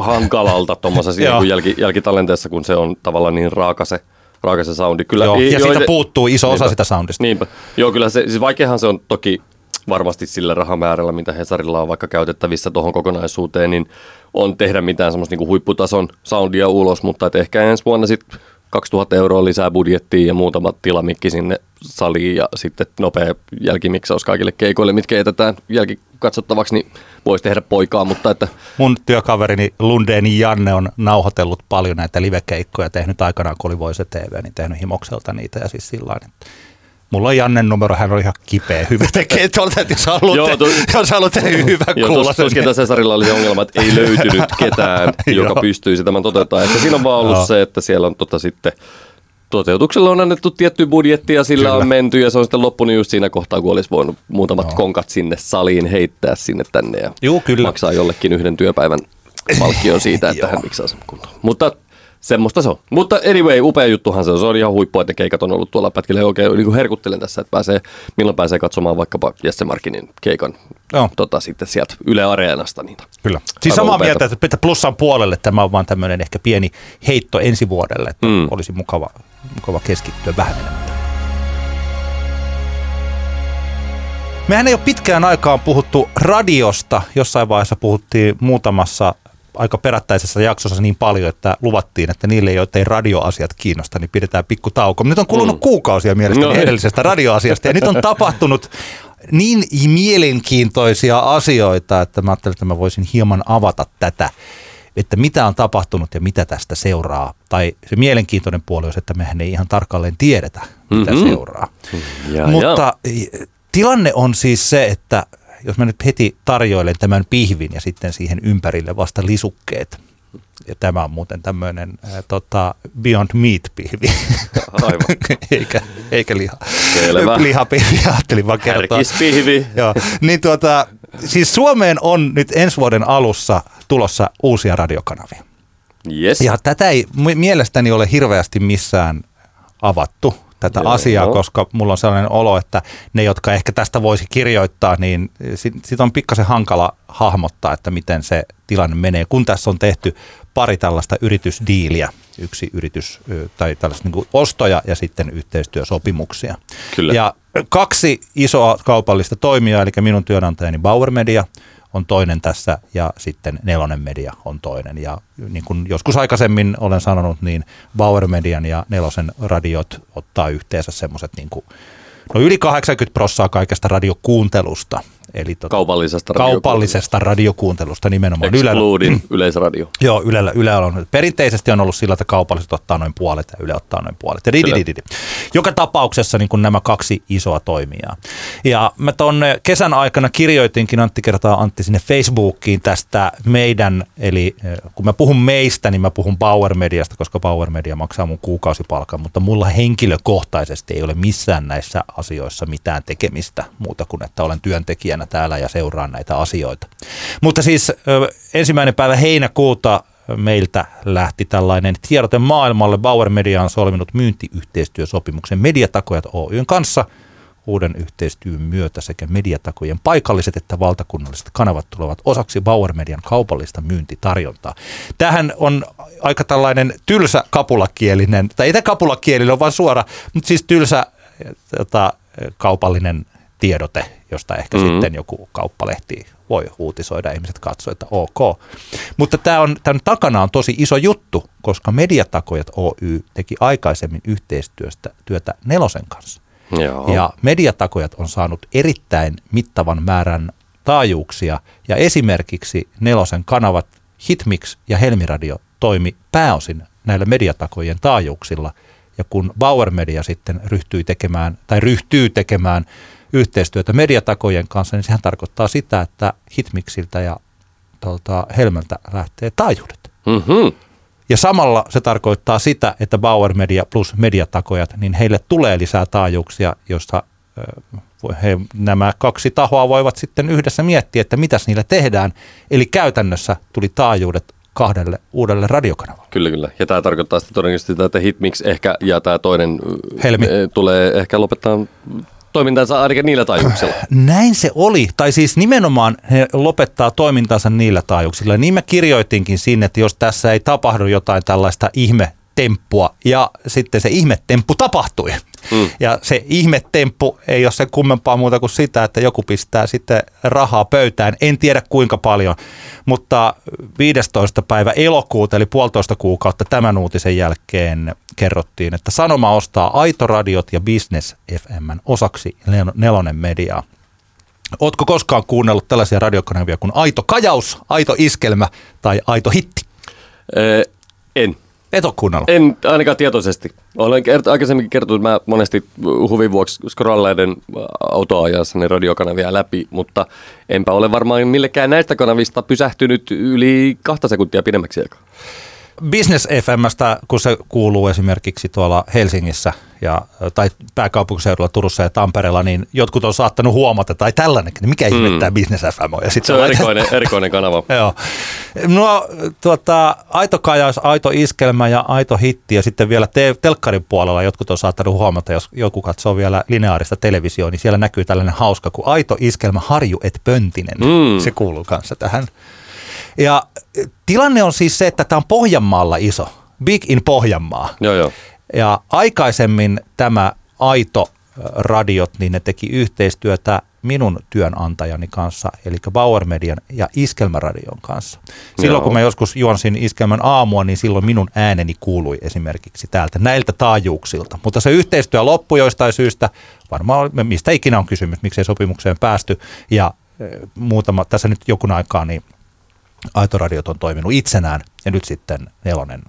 hankalalta tuommoisessa jälki, jälkitalenteessa, kun se on tavallaan niin raaka se, raaka se soundi. Kyllä, Joo, ja siitä puuttuu iso niinpä, osa sitä soundista. Niinpä. Joo, kyllä se, siis vaikeahan se on toki varmasti sillä rahamäärällä, mitä Hesarilla on vaikka käytettävissä tuohon kokonaisuuteen, niin on tehdä mitään semmoista niin huipputason soundia ulos, mutta et ehkä ensi vuonna sitten 2000 euroa lisää budjettia ja muutama tilamikki sinne saliin ja sitten nopea jälkimiksaus kaikille keikoille, mitkä jätetään jälkikatsottavaksi, niin voisi tehdä poikaa, mutta että... Mun työkaverini Lundeen Janne on nauhoitellut paljon näitä livekeikkoja, tehnyt aikanaan, kun oli Voice TV, niin tehnyt himokselta niitä ja siis sillä että Mulla on Jannen numero, hän on ihan kipeä hyvä tekee tuolta, että jos haluatte, Joo, tu- jos haluatte hyvä joo, kuulla. Tos, tuskin tässä oli se ongelma, että ei löytynyt ketään, joka pystyisi tämän toteuttamaan. Ehkä siinä on vaan ollut se, että siellä on tota sitten toteutuksella on annettu tietty budjetti ja sillä kyllä. on menty ja se on sitten loppunut just siinä kohtaa, kun olisi voinut muutamat no. konkat sinne saliin heittää sinne tänne ja Juu, kyllä. maksaa jollekin yhden työpäivän palkkion siitä, että hän miksaa sen kuntoon. Mutta semmoista se on. Mutta anyway, upea juttuhan se on. Se on ihan huippu, että keikat on ollut tuolla pätkillä. Oikein niin kuin herkuttelen tässä, että pääsee, milloin pääsee katsomaan vaikkapa Jesse Markinin keikan Joo. Tota, sitten sieltä Yle Areenasta. Niin Kyllä. Siis samaa mieltä, että plussan puolelle tämä on vaan tämmöinen ehkä pieni heitto ensi vuodelle, että mm. olisi mukava, mukava keskittyä vähän enemmän. Mehän ei ole pitkään aikaan puhuttu radiosta. Jossain vaiheessa puhuttiin muutamassa aika perättäisessä jaksossa niin paljon, että luvattiin, että niille, joita ei radioasiat kiinnosta, niin pidetään pikku tauko. Nyt on kulunut mm. kuukausia mielestäni no, edellisestä radioasiasta ja nyt on tapahtunut niin mielenkiintoisia asioita, että mä ajattelin, että mä voisin hieman avata tätä että mitä on tapahtunut ja mitä tästä seuraa. Tai se mielenkiintoinen puoli on, että mehän ei ihan tarkalleen tiedetä, mitä mm-hmm. seuraa. Ja, Mutta ja. tilanne on siis se, että jos mä nyt heti tarjoilen tämän pihvin ja sitten siihen ympärille vasta lisukkeet, ja tämä on muuten tämmöinen äh, tota, Beyond Meat-pihvi. Aivan. eikä, eikä liha. Selvä. Lihapihvi, ajattelin vaan kertoa. Joo. Niin tuota, siis Suomeen on nyt ensi vuoden alussa tulossa uusia radiokanavia. Yes. Ja tätä ei mielestäni ole hirveästi missään avattu tätä Joo. asiaa, koska mulla on sellainen olo, että ne, jotka ehkä tästä voisi kirjoittaa, niin sitten sit on pikkasen hankala hahmottaa, että miten se tilanne menee, kun tässä on tehty pari tällaista yritysdiiliä, yksi yritys tai tällaista niin ostoja ja sitten yhteistyösopimuksia. Kyllä. Ja kaksi isoa kaupallista toimijaa, eli minun työnantajani Bauer Media on toinen tässä ja sitten Nelonen Media on toinen. Ja niin kuin joskus aikaisemmin olen sanonut, niin Bauer Median ja Nelosen radiot ottaa yhteensä semmoiset niin kuin, no yli 80 prossaa kaikesta radiokuuntelusta – Eli tota, kaupallisesta, kaupallisesta radiokuuntelusta nimenomaan. Excluding Ylellä, yleisradio. Joo, Ylellä, Ylellä on, perinteisesti on ollut sillä, että kaupalliset ottaa noin puolet ja Yle ottaa noin puolet. Ja di, di, di, di. Joka tapauksessa niin kuin nämä kaksi isoa toimijaa. Ja mä tuon kesän aikana kirjoitinkin Antti kertaa Antti sinne Facebookiin tästä meidän, eli eh, kun mä puhun meistä, niin mä puhun Power Mediasta, koska Power Media maksaa mun kuukausipalkan, mutta mulla henkilökohtaisesti ei ole missään näissä asioissa mitään tekemistä muuta kuin, että olen työntekijänä täällä ja seuraan näitä asioita. Mutta siis ensimmäinen päivä heinäkuuta meiltä lähti tällainen tiedote maailmalle. Bauer Media on solminut myyntiyhteistyösopimuksen Mediatakojat Oyn kanssa uuden yhteistyön myötä sekä mediatakojen paikalliset että valtakunnalliset kanavat tulevat osaksi Bauer Median kaupallista myyntitarjontaa. Tähän on aika tällainen tylsä kapulakielinen, tai ei tämä kapulakielinen vaan suora, mutta siis tylsä tota, kaupallinen tiedote, josta ehkä mm-hmm. sitten joku kauppalehti voi uutisoida, ihmiset katsoo, että ok. Mutta tämä on, tämän takana on tosi iso juttu, koska Mediatakojat Oy teki aikaisemmin yhteistyöstä työtä Nelosen kanssa. Joo. Ja mediatakojat on saanut erittäin mittavan määrän taajuuksia ja esimerkiksi Nelosen kanavat Hitmix ja Helmiradio toimi pääosin näillä mediatakojen taajuuksilla. Ja kun Bauer Media sitten ryhtyi tekemään tai ryhtyy tekemään yhteistyötä mediatakojen kanssa, niin sehän tarkoittaa sitä, että Hitmixiltä ja tuolta Helmeltä lähtee taajuudet. Mm-hmm. Ja samalla se tarkoittaa sitä, että Bauer Media plus mediatakojat, niin heille tulee lisää taajuuksia, josta he, nämä kaksi tahoa voivat sitten yhdessä miettiä, että mitäs niillä tehdään. Eli käytännössä tuli taajuudet kahdelle uudelle radiokanavalle. Kyllä, kyllä. Ja tämä tarkoittaa sitten todennäköisesti sitä, että Hitmix ehkä ja tämä toinen Helmi. tulee ehkä lopettaa toimintansa ainakin niillä taajuuksilla. Näin se oli. Tai siis nimenomaan he lopettaa toimintansa niillä taajuuksilla. Niin mä kirjoitinkin sinne, että jos tässä ei tapahdu jotain tällaista ihme temppua ja sitten se ihmetemppu tapahtui. Mm. Ja se ihmetemppu ei ole se kummempaa muuta kuin sitä, että joku pistää sitten rahaa pöytään. En tiedä kuinka paljon, mutta 15. päivä elokuuta eli puolitoista kuukautta tämän uutisen jälkeen kerrottiin, että Sanoma ostaa Aitoradiot ja Business FM osaksi Nelonen Mediaa. Ootko koskaan kuunnellut tällaisia radiokanavia kuin Aito Kajaus, Aito Iskelmä tai Aito Hitti? Ee, en. Et ole kuunnellut? En ainakaan tietoisesti. Olen kert- aikaisemminkin kertonut, että mä monesti huvin vuoksi scrolleiden autoajassani radiokanavia läpi, mutta enpä ole varmaan millekään näistä kanavista pysähtynyt yli kahta sekuntia pidemmäksi aikaa. Business FMstä, kun se kuuluu esimerkiksi tuolla Helsingissä ja, tai pääkaupunkiseudulla Turussa ja Tampereella, niin jotkut on saattanut huomata, tai tällainenkin, niin mikä mm. ihme tämä Business FM on. Ja sit se on erikoinen, erikoinen kanava. Joo. No tuota, aito kajaus, aito iskelmä ja aito hitti ja sitten vielä te- telkkarin puolella jotkut on saattanut huomata, jos joku katsoo vielä lineaarista televisioon, niin siellä näkyy tällainen hauska kuin aito iskelmä Harju et Pöntinen. Mm. Se kuuluu kanssa tähän. Ja tilanne on siis se, että tämä on Pohjanmaalla iso. Big in Pohjanmaa. Joo, joo. Ja aikaisemmin tämä Aito radiot, niin ne teki yhteistyötä minun työnantajani kanssa, eli Bauer Median ja Iskelmäradion kanssa. Silloin Joo. kun mä joskus juonsin Iskelmän aamua, niin silloin minun ääneni kuului esimerkiksi täältä näiltä taajuuksilta. Mutta se yhteistyö loppui joistain syystä, varmaan mistä ikinä on kysymys, miksei sopimukseen päästy. Ja muutama, tässä nyt jokun aikaa, niin Aitoradiot on toiminut itsenään ja nyt sitten Nelonen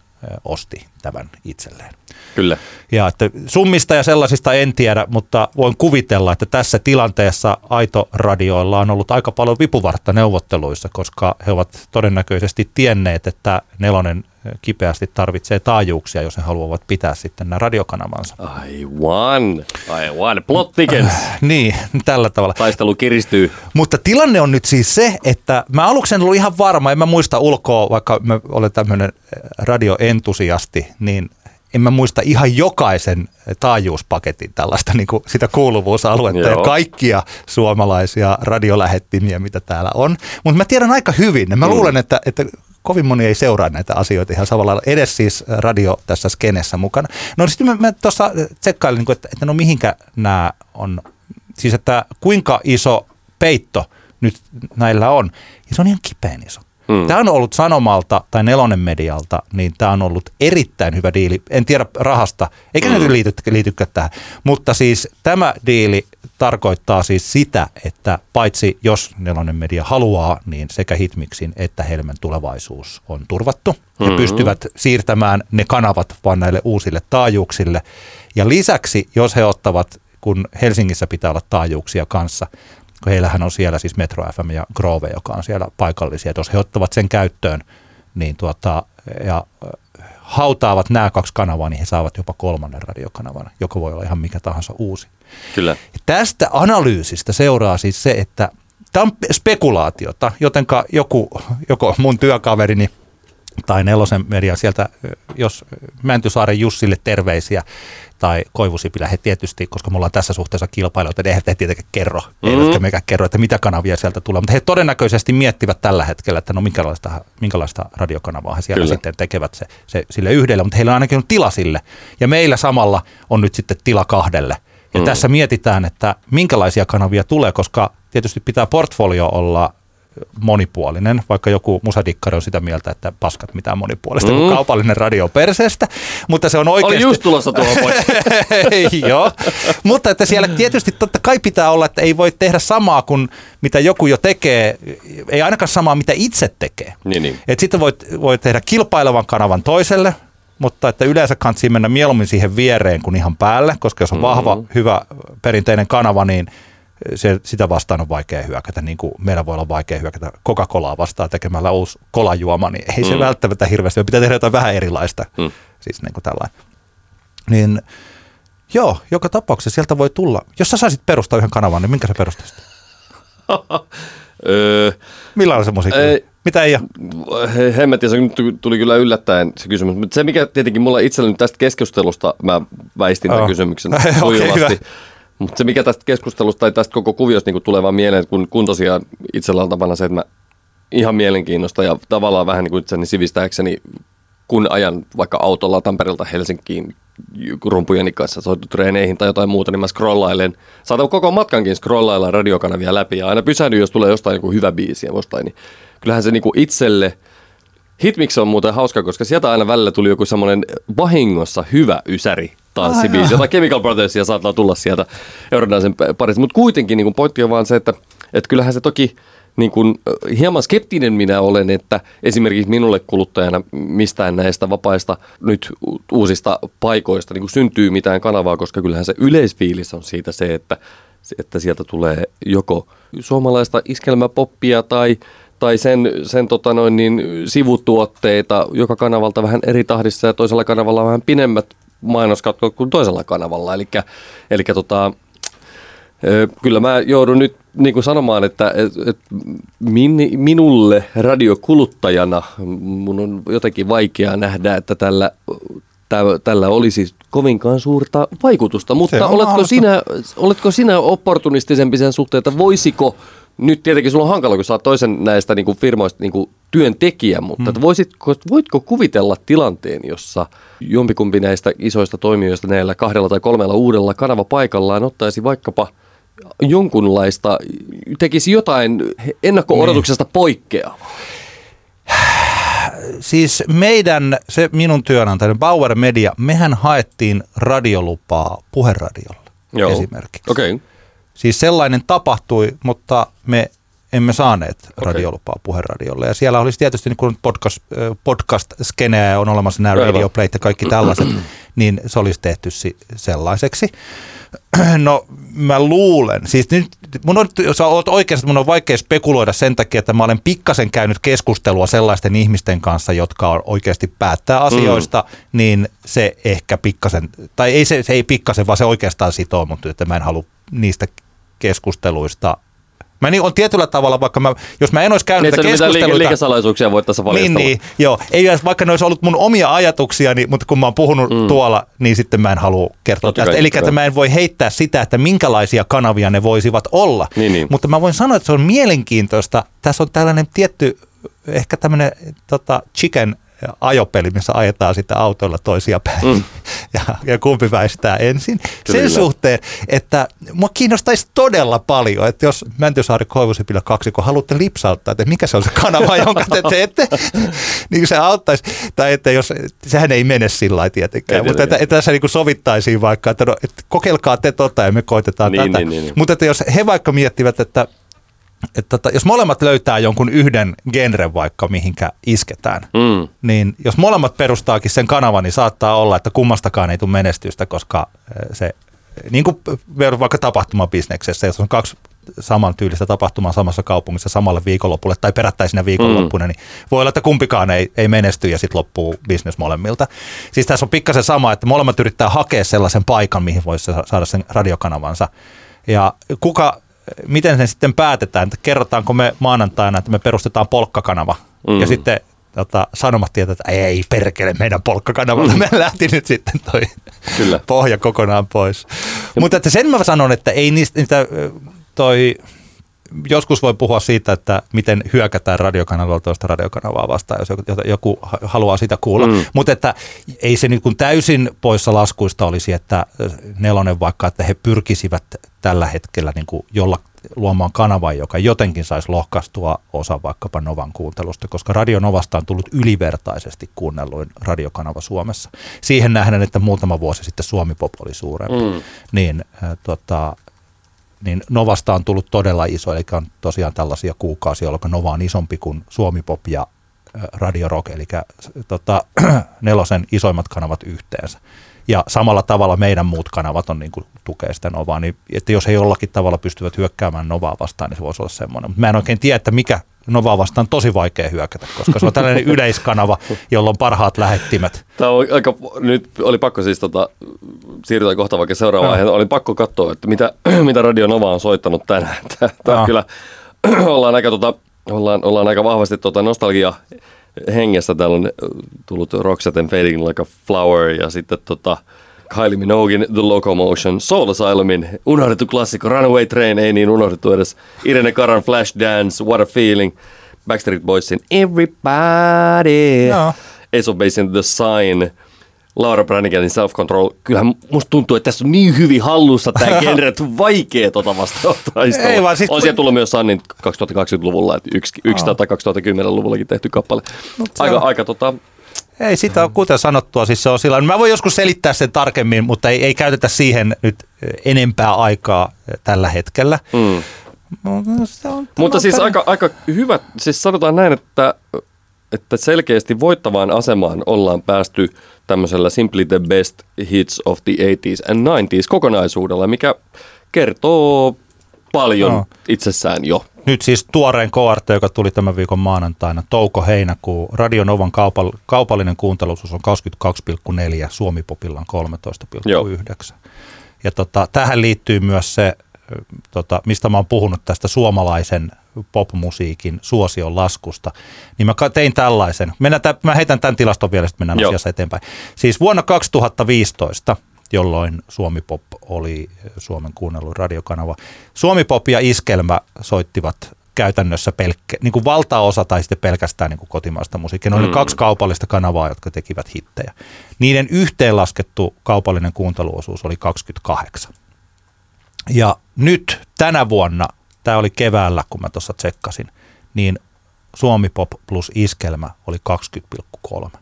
osti tämän itselleen. Kyllä. Ja että summista ja sellaisista en tiedä, mutta voin kuvitella, että tässä tilanteessa Aito-radioilla on ollut aika paljon vipuvartta neuvotteluissa, koska he ovat todennäköisesti tienneet, että Nelonen kipeästi tarvitsee taajuuksia, jos he haluavat pitää sitten nämä radiokanavansa. Aivan, aivan. Plot thickens. niin, tällä tavalla. Taistelu kiristyy. Mutta tilanne on nyt siis se, että mä aluksi en ollut ihan varma, en mä muista ulkoa, vaikka mä olen tämmöinen radioentusiasti, niin en mä muista ihan jokaisen taajuuspaketin tällaista niin kuin sitä kuuluvuusaluetta Joo. ja kaikkia suomalaisia radiolähettimiä, mitä täällä on. Mutta mä tiedän aika hyvin. Mä mm. luulen, että, että kovin moni ei seuraa näitä asioita ihan samalla lailla, edes siis radio tässä skenessä mukana. No sitten mä, mä tuossa tsekkailin, niin että, että no mihinkä nämä on, siis että kuinka iso peitto nyt näillä on. Ja se on ihan kipeän iso. Hmm. Tämä on ollut Sanomalta tai Nelonen Medialta, niin tämä on ollut erittäin hyvä diili. En tiedä rahasta, eikä hmm. ne liity, liitykään tähän. Mutta siis tämä diili tarkoittaa siis sitä, että paitsi jos Nelonen Media haluaa, niin sekä Hitmixin että Helmen tulevaisuus on turvattu. He hmm pystyvät siirtämään ne kanavat vaan näille uusille taajuuksille. Ja lisäksi, jos he ottavat, kun Helsingissä pitää olla taajuuksia kanssa, kun heillähän on siellä siis Metro FM ja Grove, joka on siellä paikallisia. Että jos he ottavat sen käyttöön niin tuota, ja hautaavat nämä kaksi kanavaa, niin he saavat jopa kolmannen radiokanavan, joka voi olla ihan mikä tahansa uusi. Kyllä. Ja tästä analyysistä seuraa siis se, että tämä on spekulaatiota, jotenka joku, joko mun työkaverini tai Nelosen media sieltä, jos Mäntysaaren Jussille terveisiä, tai Koivusipilä, he tietysti, koska me ollaan tässä suhteessa kilpailijoita, niin he tietenkään kerro, mm. eivätkä mekään kerro, että mitä kanavia sieltä tulee, mutta he todennäköisesti miettivät tällä hetkellä, että no minkälaista, minkälaista radiokanavaa he siellä Kyllä. sitten tekevät se, se, sille yhdelle, mutta heillä on ainakin tila sille, ja meillä samalla on nyt sitten tila kahdelle Ja mm. tässä mietitään, että minkälaisia kanavia tulee, koska tietysti pitää portfolio olla monipuolinen, vaikka joku musadikkari on sitä mieltä, että paskat mitään monipuolista, mm. kun kaupallinen radio perseestä, mutta se on oikeasti... Oli just tulossa tuohon pois. Joo, mutta että siellä tietysti totta kai pitää olla, että ei voi tehdä samaa kuin mitä joku jo tekee, ei ainakaan samaa mitä itse tekee. Niin, niin. Et sitten voit, voit tehdä kilpailevan kanavan toiselle, mutta että yleensä kannattaa mennä mieluummin siihen viereen kuin ihan päälle, koska jos on vahva, mm-hmm. hyvä perinteinen kanava, niin se, sitä vastaan on vaikea hyökätä, niin kuin meillä voi olla vaikea hyökätä Coca-Colaa vastaan tekemällä uusi kolajuoma, niin ei mm. se välttämättä hirveästi, pitää tehdä jotain vähän erilaista, mm. siis niin kuin tällainen. Niin joo, joka tapauksessa sieltä voi tulla. Jos sä saisit perustaa yhden kanavan, niin minkä sä perustaisit? Millainen se musiikki? Ei, Mitä ei ole? Hemmetti, se tuli kyllä yllättäen se kysymys. Mutta se, mikä tietenkin mulla itselleni tästä keskustelusta, mä väistin tämän oh. kysymyksen okay, mutta se mikä tästä keskustelusta tai tästä koko kuviosta niin tulee vaan mieleen, kun, kun tosiaan itsellä on tapana se, että mä ihan mielenkiinnosta ja tavallaan vähän niin kuin sivistääkseni, kun ajan vaikka autolla Tampereelta Helsinkiin rumpujeni kanssa soitutreeneihin tai jotain muuta, niin mä scrollailen. Saatan koko matkankin scrollailla radiokanavia läpi ja aina pysähdyn, jos tulee jostain joku hyvä biisi ja jostain, niin kyllähän se niin kuin itselle – Hitmix on muuten hauska, koska sieltä aina välillä tuli joku semmoinen vahingossa hyvä ysäri tanssibiisi. Jotain Chemical Brothersia saattaa tulla sieltä Eurodansen parissa. Mutta kuitenkin niin pointti on vaan se, että, että kyllähän se toki niin kuin, hieman skeptinen minä olen, että esimerkiksi minulle kuluttajana mistään näistä vapaista nyt uusista paikoista niin syntyy mitään kanavaa, koska kyllähän se yleisfiilis on siitä se, että, että sieltä tulee joko suomalaista iskelmäpoppia tai tai sen, sen tota noin, niin, sivutuotteita joka kanavalta vähän eri tahdissa ja toisella kanavalla vähän pidemmät mainoskatkot kuin toisella kanavalla. Eli, eli tota, kyllä mä joudun nyt niin kuin sanomaan, että et, et min, minulle radiokuluttajana mun on jotenkin vaikea nähdä, että tällä, tällä olisi kovinkaan suurta vaikutusta. Mutta oletko sinä, oletko sinä opportunistisempi sen suhteen, että voisiko nyt tietenkin sulla on hankala, kun sä oot toisen näistä niin kuin firmoista niin kuin työntekijä, mutta hmm. voisitko, voitko kuvitella tilanteen, jossa jompikumpi näistä isoista toimijoista näillä kahdella tai kolmella uudella kanavapaikallaan ottaisi vaikkapa jonkunlaista, tekisi jotain ennakko-odotuksesta niin. poikkeavaa? Siis meidän, se minun työnantajani Bauer Media, mehän haettiin radiolupaa puheradiolle Joo. esimerkiksi. Okay. Siis sellainen tapahtui, mutta me emme saaneet okay. radiolupaa puheradiolle. Ja siellä olisi tietysti niin podcast, podcast-skeneä on olemassa nämä radioplayt ja kaikki tällaiset, niin se olisi tehty sellaiseksi. No mä luulen, siis nyt mun on, jos olet oikeasti, mun on vaikea spekuloida sen takia, että mä olen pikkasen käynyt keskustelua sellaisten ihmisten kanssa, jotka on oikeasti päättää asioista, mm. niin se ehkä pikkasen, tai ei se, se ei pikkasen, vaan se oikeastaan sitoo, mutta että mä en halua niistä keskusteluista Mä niin on tietyllä tavalla, vaikka mä, jos mä en olisi käynyt niin, keskusteluita... Liike, liikesalaisuuksia voit tässä. Niin, niin, joo. Ei, vaikka ne olisi ollut mun omia ajatuksia, niin, mutta kun mä oon puhunut mm. tuolla, niin sitten mä en halua kertoa Totta tästä. Eli että mä en voi heittää sitä, että minkälaisia kanavia ne voisivat olla. Niin, niin. Mutta mä voin sanoa, että se on mielenkiintoista. Tässä on tällainen tietty, ehkä tämmöinen tota, chicken ajopeli, missä ajetaan sitä autoilla toisia päin mm. ja, ja kumpi väistää ensin. Kyllä. Sen suhteen, että mua kiinnostaisi todella paljon, että jos Mäntysaari Koivusipilä kaksi, kun haluatte lipsauttaa, että mikä se on se kanava, jonka te teette, niin se auttaisi. Tai että jos, sehän ei mene sillä lailla tietenkään, ei, mutta että, että tässä niin sovittaisiin vaikka, että, no, että kokeilkaa te tota ja me koitetaan niin, tätä. Niin, niin, niin. Mutta että jos he vaikka miettivät, että että tota, jos molemmat löytää jonkun yhden genren vaikka mihinkä isketään, mm. niin jos molemmat perustaakin sen kanavan, niin saattaa olla, että kummastakaan ei tule menestystä, koska se, niin kuin vaikka tapahtumabisneksessä, jos on kaksi samantyylistä tapahtumaa samassa kaupungissa samalle viikonlopulle tai perättäisinä viikonloppuna, mm. niin voi olla, että kumpikaan ei, ei menesty ja sitten loppuu bisnes molemmilta. Siis tässä on pikkasen sama, että molemmat yrittää hakea sellaisen paikan, mihin voisi saada sen radiokanavansa. Ja kuka miten se sitten päätetään, että kerrotaanko me maanantaina, että me perustetaan polkkakanava mm. ja sitten tota, sanomat tietää, että ei perkele meidän polkkakanavalla, mm. me lähti nyt sitten toi Kyllä. pohja kokonaan pois. Mutta että sen mä sanon, että ei niistä, niitä, toi joskus voi puhua siitä, että miten hyökätään radiokanavalla toista radiokanavaa vastaan, jos joku, haluaa sitä kuulla. Mm. Mutta että ei se niin kuin täysin poissa laskuista olisi, että nelonen vaikka, että he pyrkisivät tällä hetkellä niin kuin jolla luomaan kanavan, joka jotenkin saisi lohkaistua osa vaikkapa Novan kuuntelusta, koska Radio Novasta on tullut ylivertaisesti kuunnelluin radiokanava Suomessa. Siihen nähdään, että muutama vuosi sitten Suomi Pop oli suurempi, mm. niin, äh, tota, niin Novasta on tullut todella iso, eli on tosiaan tällaisia kuukausia, jolloin Nova on isompi kuin Suomi Pop ja Radio Rock, eli tota, nelosen isoimmat kanavat yhteensä ja samalla tavalla meidän muut kanavat on niin kuin, tukee sitä Novaa, niin että jos he jollakin tavalla pystyvät hyökkäämään Novaa vastaan, niin se voisi olla semmoinen. Mutta mä en oikein tiedä, että mikä Novaa vastaan tosi vaikea hyökätä, koska se on tällainen yleiskanava, jolla on parhaat lähettimet. Tämä on aika, nyt oli pakko siis tota, siirtyä kohta vaikka seuraavaan aiheen. Oli pakko katsoa, että mitä, mitä Radio Nova on soittanut tänään. Tämä kyllä, ollaan aika, tota, ollaan, ollaan aika vahvasti tota nostalgia hengessä täällä on tullut Roxette Fading Like a Flower ja sitten tota, Kylie Minoguein The Locomotion, Soul Asylumin unohdettu klassikko, Runaway Train, ei niin unohdettu edes, Irene Karan Flash Dance, What a Feeling, Backstreet Boysin Everybody, no. Ace of Basin The Sign, Laura Braniganin Self Control. Kyllähän musta tuntuu, että tässä on niin hyvin hallussa tämä genre, että vaikea tota vastaan Ei vaan sit... On siellä tullut myös Sannin 2020-luvulla, että yksi, yksi oh. tai 2010-luvullakin tehty kappale. aika, on... aika tota, ei sitä ole kuten sanottua, siis se on sillä Mä voin joskus selittää sen tarkemmin, mutta ei, ei käytetä siihen nyt enempää aikaa tällä hetkellä. Mm. Se on mutta siis aika, aika hyvä, siis sanotaan näin, että, että selkeästi voittavaan asemaan ollaan päästy tämmöisellä Simply the Best Hits of the 80s and 90s kokonaisuudella, mikä kertoo paljon no. itsessään jo. Nyt siis tuoreen KRT, joka tuli tämän viikon maanantaina, touko-heinäkuu. Radio Novan kaupall- kaupallinen kuunteluisuus on 22,4, Suomi-popilla on 13,9. Ja tota, tähän liittyy myös se, tota, mistä mä oon puhunut tästä suomalaisen popmusiikin suosion laskusta, niin mä tein tällaisen. Mennään mä heitän tämän tilaston vielä, sitten mennään Joo. asiassa eteenpäin. Siis vuonna 2015, jolloin Suomi Pop oli Suomen kuunnellut radiokanava, Suomi Pop ja Iskelmä soittivat käytännössä pelkkä, niin kuin valtaosa tai sitten pelkästään niin kuin kotimaista musiikkia. Ne oli mm. kaksi kaupallista kanavaa, jotka tekivät hittejä. Niiden yhteenlaskettu kaupallinen kuunteluosuus oli 28. Ja nyt tänä vuonna tämä oli keväällä, kun mä tuossa tsekkasin, niin Suomi Pop plus iskelmä oli 20,3.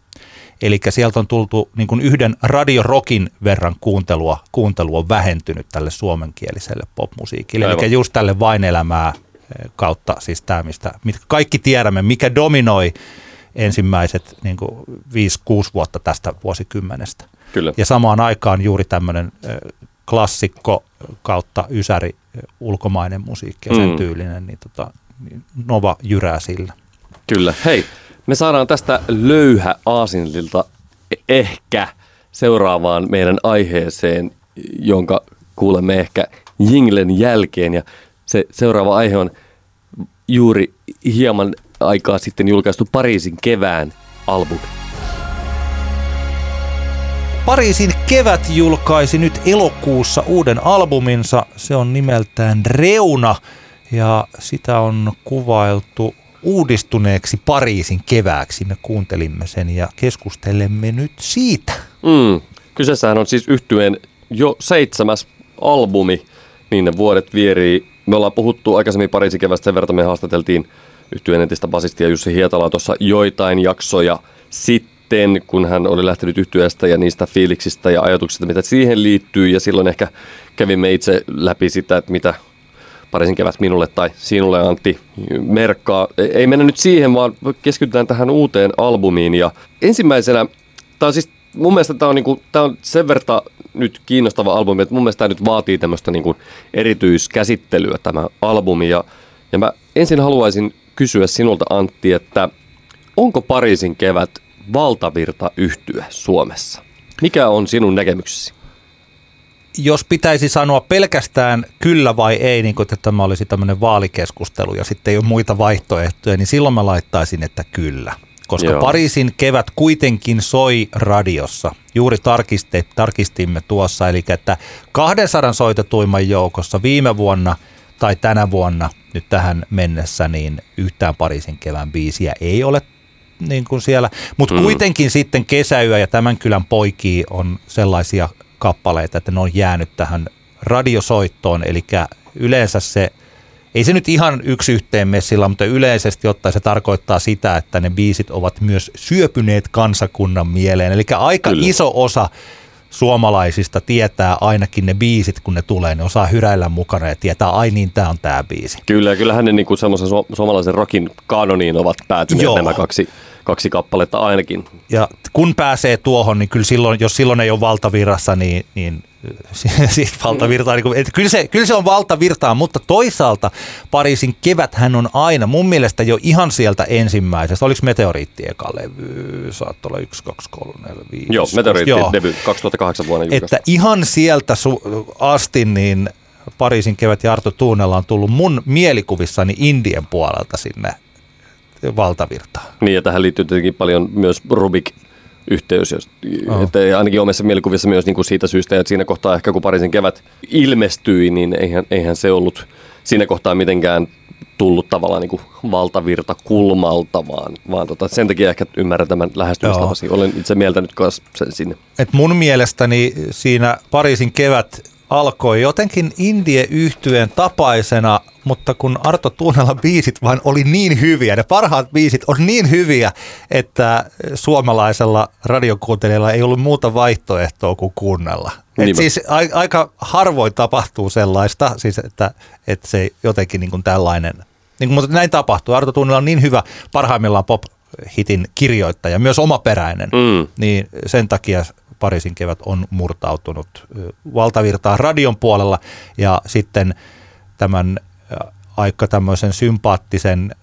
Eli sieltä on tultu niin kuin yhden radiorokin verran kuuntelua, kuuntelu on vähentynyt tälle suomenkieliselle popmusiikille. Aivan. Eli just tälle vain elämää eh, kautta, siis tämä, mistä mitkä kaikki tiedämme, mikä dominoi ensimmäiset niin 5-6 vuotta tästä vuosikymmenestä. Kyllä. Ja samaan aikaan juuri tämmöinen eh, klassikko kautta ysäri ulkomainen musiikki ja sen mm. tyylinen, niin, tota, niin Nova jyrää sillä. Kyllä. Hei, me saadaan tästä löyhä aasinlilta ehkä seuraavaan meidän aiheeseen, jonka kuulemme ehkä Jinglen jälkeen. Ja se seuraava aihe on juuri hieman aikaa sitten julkaistu Pariisin kevään albumi. Pariisin kevät julkaisi nyt elokuussa uuden albuminsa. Se on nimeltään Reuna ja sitä on kuvailtu uudistuneeksi Pariisin kevääksi. Me kuuntelimme sen ja keskustelemme nyt siitä. Mm. Kyseessähän on siis yhtyeen jo seitsemäs albumi, niin ne vuodet vierii. Me ollaan puhuttu aikaisemmin Pariisin kevästä sen verran, me haastateltiin yhtyeen entistä basistia Jussi Hietalaa tuossa joitain jaksoja sitten kun hän oli lähtenyt yhtyästä ja niistä fiiliksistä ja ajatuksista, mitä siihen liittyy. Ja silloin ehkä kävimme itse läpi sitä, että mitä parisin kevät minulle tai sinulle Antti merkkaa. Ei mennä nyt siihen, vaan keskitytään tähän uuteen albumiin. Ja ensimmäisenä, tämä on siis mun mielestä tämä on, niinku, on sen verran nyt kiinnostava albumi, että mun mielestä tämä nyt vaatii tämmöistä niinku erityiskäsittelyä tämä albumi. Ja, ja mä ensin haluaisin kysyä sinulta Antti, että onko Pariisin kevät valtavirta yhtyä Suomessa? Mikä on sinun näkemyksesi? Jos pitäisi sanoa pelkästään kyllä vai ei, niin kuin että tämä olisi tämmöinen vaalikeskustelu ja sitten ei ole muita vaihtoehtoja, niin silloin mä laittaisin, että kyllä. Koska Joo. Pariisin kevät kuitenkin soi radiossa. Juuri tarkiste, tarkistimme tuossa, eli että 200 soitetuimman joukossa viime vuonna tai tänä vuonna nyt tähän mennessä, niin yhtään Pariisin kevään biisiä ei ole niin kuin siellä. Mutta mm. kuitenkin sitten Kesäyö ja Tämän kylän poikii on sellaisia kappaleita, että ne on jäänyt tähän radiosoittoon, eli yleensä se, ei se nyt ihan yksi yhteen messillä, mutta yleisesti ottaen se tarkoittaa sitä, että ne biisit ovat myös syöpyneet kansakunnan mieleen, eli aika Kyllä. iso osa suomalaisista tietää ainakin ne biisit, kun ne tulee, ne osaa hyräillä mukana ja tietää, ai niin, tämä on tämä biisi. Kyllä, ja kyllähän ne niin semmoisen su- suomalaisen rockin kanoniin ovat päätyneet Joo. nämä kaksi, kaksi kappaletta ainakin. Ja kun pääsee tuohon, niin kyllä silloin, jos silloin ei ole valtavirrassa, niin, niin siis valtavirtaa, niin että kyllä, se, kyllä se on valtavirtaa, mutta toisaalta Pariisin hän on aina, mun mielestä jo ihan sieltä ensimmäisestä, oliko Meteoriitti eka levy, saattoi olla 1, 2, 3, 4, 5. Joo, Meteoriitti joo. debut 2008 vuonna julkaistu. Että ihan sieltä su- asti niin Pariisin kevät ja Arto Tuunella on tullut mun mielikuvissani Indien puolelta sinne valtavirtaan. Niin ja tähän liittyy tietenkin paljon myös Rubik yhteys. Jos, oh. että ainakin omissa mielikuvissa myös niin kuin siitä syystä, että siinä kohtaa ehkä kun Pariisin kevät ilmestyi, niin eihän, eihän se ollut siinä kohtaa mitenkään tullut tavallaan niin kuin valtavirta kulmalta, vaan, vaan tota, sen takia ehkä ymmärrän tämän lähestymistavasi. Olen itse mieltänyt myös sen sinne. Et mun mielestäni siinä Pariisin kevät alkoi jotenkin indie yhtyeen tapaisena, mutta kun Arto Tuunella biisit vain oli niin hyviä, ne parhaat biisit on niin hyviä, että suomalaisella radiokuuntelijalla ei ollut muuta vaihtoehtoa kuin kuunnella. Et siis a, aika harvoin tapahtuu sellaista, siis että, että se jotenkin niin kuin tällainen, niin kuin, mutta näin tapahtuu. Arto Tuunella on niin hyvä, parhaimmillaan pop-hitin kirjoittaja, myös omaperäinen, mm. niin sen takia Pariisin kevät on murtautunut valtavirtaan radion puolella ja sitten tämän aika tämmöisen sympaattisen